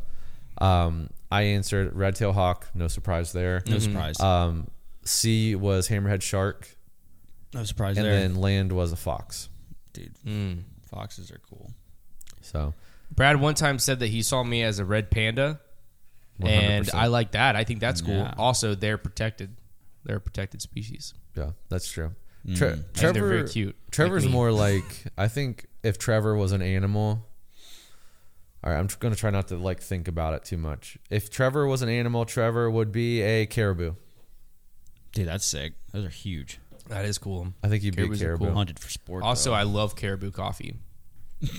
um, I answered red tail hawk. No surprise there. No surprise. Um, Sea was hammerhead shark, no surprise and there. And then land was a fox. Dude, Mm. foxes are cool. So Brad one time said that he saw me as a red panda, and 100%. I like that. I think that's cool. Yeah. Also, they're protected. They're a protected species. yeah, that's true. Tre- Mm. they're Trevor, very cute, Trevor's me. more like I think if Trevor was an animal. All right, I'm going to try not to like think about it too much. If Trevor was an animal, Trevor would be a caribou. Dude, that's sick. Those are huge. That is cool. I think he'd be a Caribous are caribou. cool. Hunted for sport. Also, though. I love caribou coffee.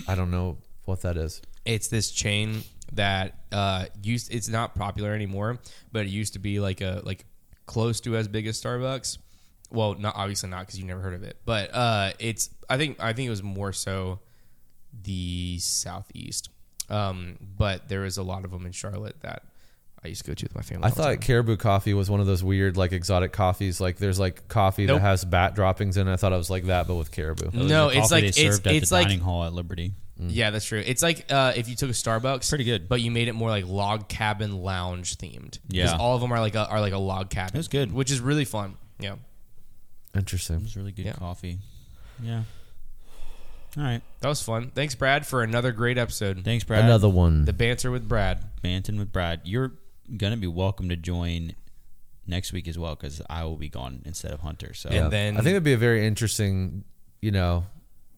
I don't know what that is. It's this chain that uh, used. It's not popular anymore, but it used to be like a like close to as big as Starbucks. Well, not obviously not because you never heard of it, but uh, it's. I think I think it was more so the southeast, um, but there is a lot of them in Charlotte that I used to go to with my family. I thought time. caribou coffee was one of those weird like exotic coffees. Like there's like coffee Nope. that has bat droppings in it. I thought it was like that, but with caribou. Those No, it's like- they it's- served at it's the like- dining hall at Liberty. Yeah, that's true. It's like uh, if you took a Starbucks, Pretty good. but you made it more like log cabin lounge themed. Yeah. all of them are like a, are like a log cabin. That's good. which is really fun. Yeah, Interesting. It was really good Yeah. coffee. Yeah. All right. that was fun. Thanks, Brad, for another great episode. Thanks, Brad. Another one. The banter with Brad. Banton with Brad. You're gonna be welcome to join next week as well because I will be gone instead of Hunter. So And then- I think it'd be a very interesting, you know,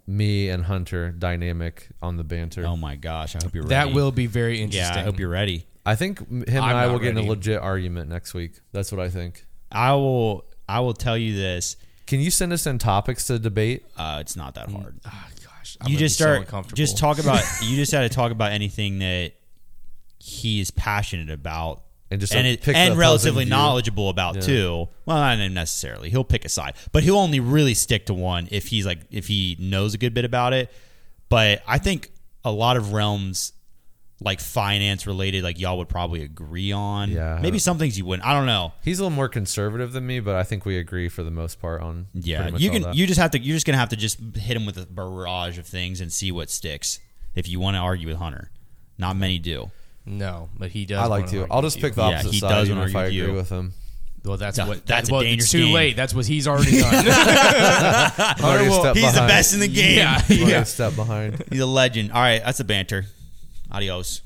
me and Hunter dynamic on the banter. oh my gosh, I hope you're ready. That will be very interesting. Yeah, interesting. I hope you're ready. I think him and I'm I not will get in a legit argument next week. That's what I think. I will. I will tell you this. Can you send us in topics to debate? Uh, it's not that hard. Ah, gosh, I'm you just be so start. uncomfortable. just talk about. you just got to talk about anything that he is passionate about. And just and, it, pick and relatively knowledgeable about Yeah. too. Well, not necessarily. He'll pick a side, but he'll only really stick to one if he's like if he knows a good bit about it. But I think a lot of realms like finance related, like y'all would probably agree on. Yeah. maybe some things you wouldn't. I don't know. He's a little more conservative than me, but I think we agree for the most part on. Yeah, much you can. You just have to. You're just gonna have to just hit him with a barrage of things and see what sticks. If you want to argue with Hunter, not many do. No, but he does. I like wanna I'll just pick the Yeah, opposite he side, does even wanna if I argue agree you. with him. Well, that's No, what. that's a well, dangerous Too game. late. That's what he's already done. I'm already a will- step He's the behind. best in the game. yeah, I'm already yeah. a step behind. He's a legend. All right, that's a banter. Adios.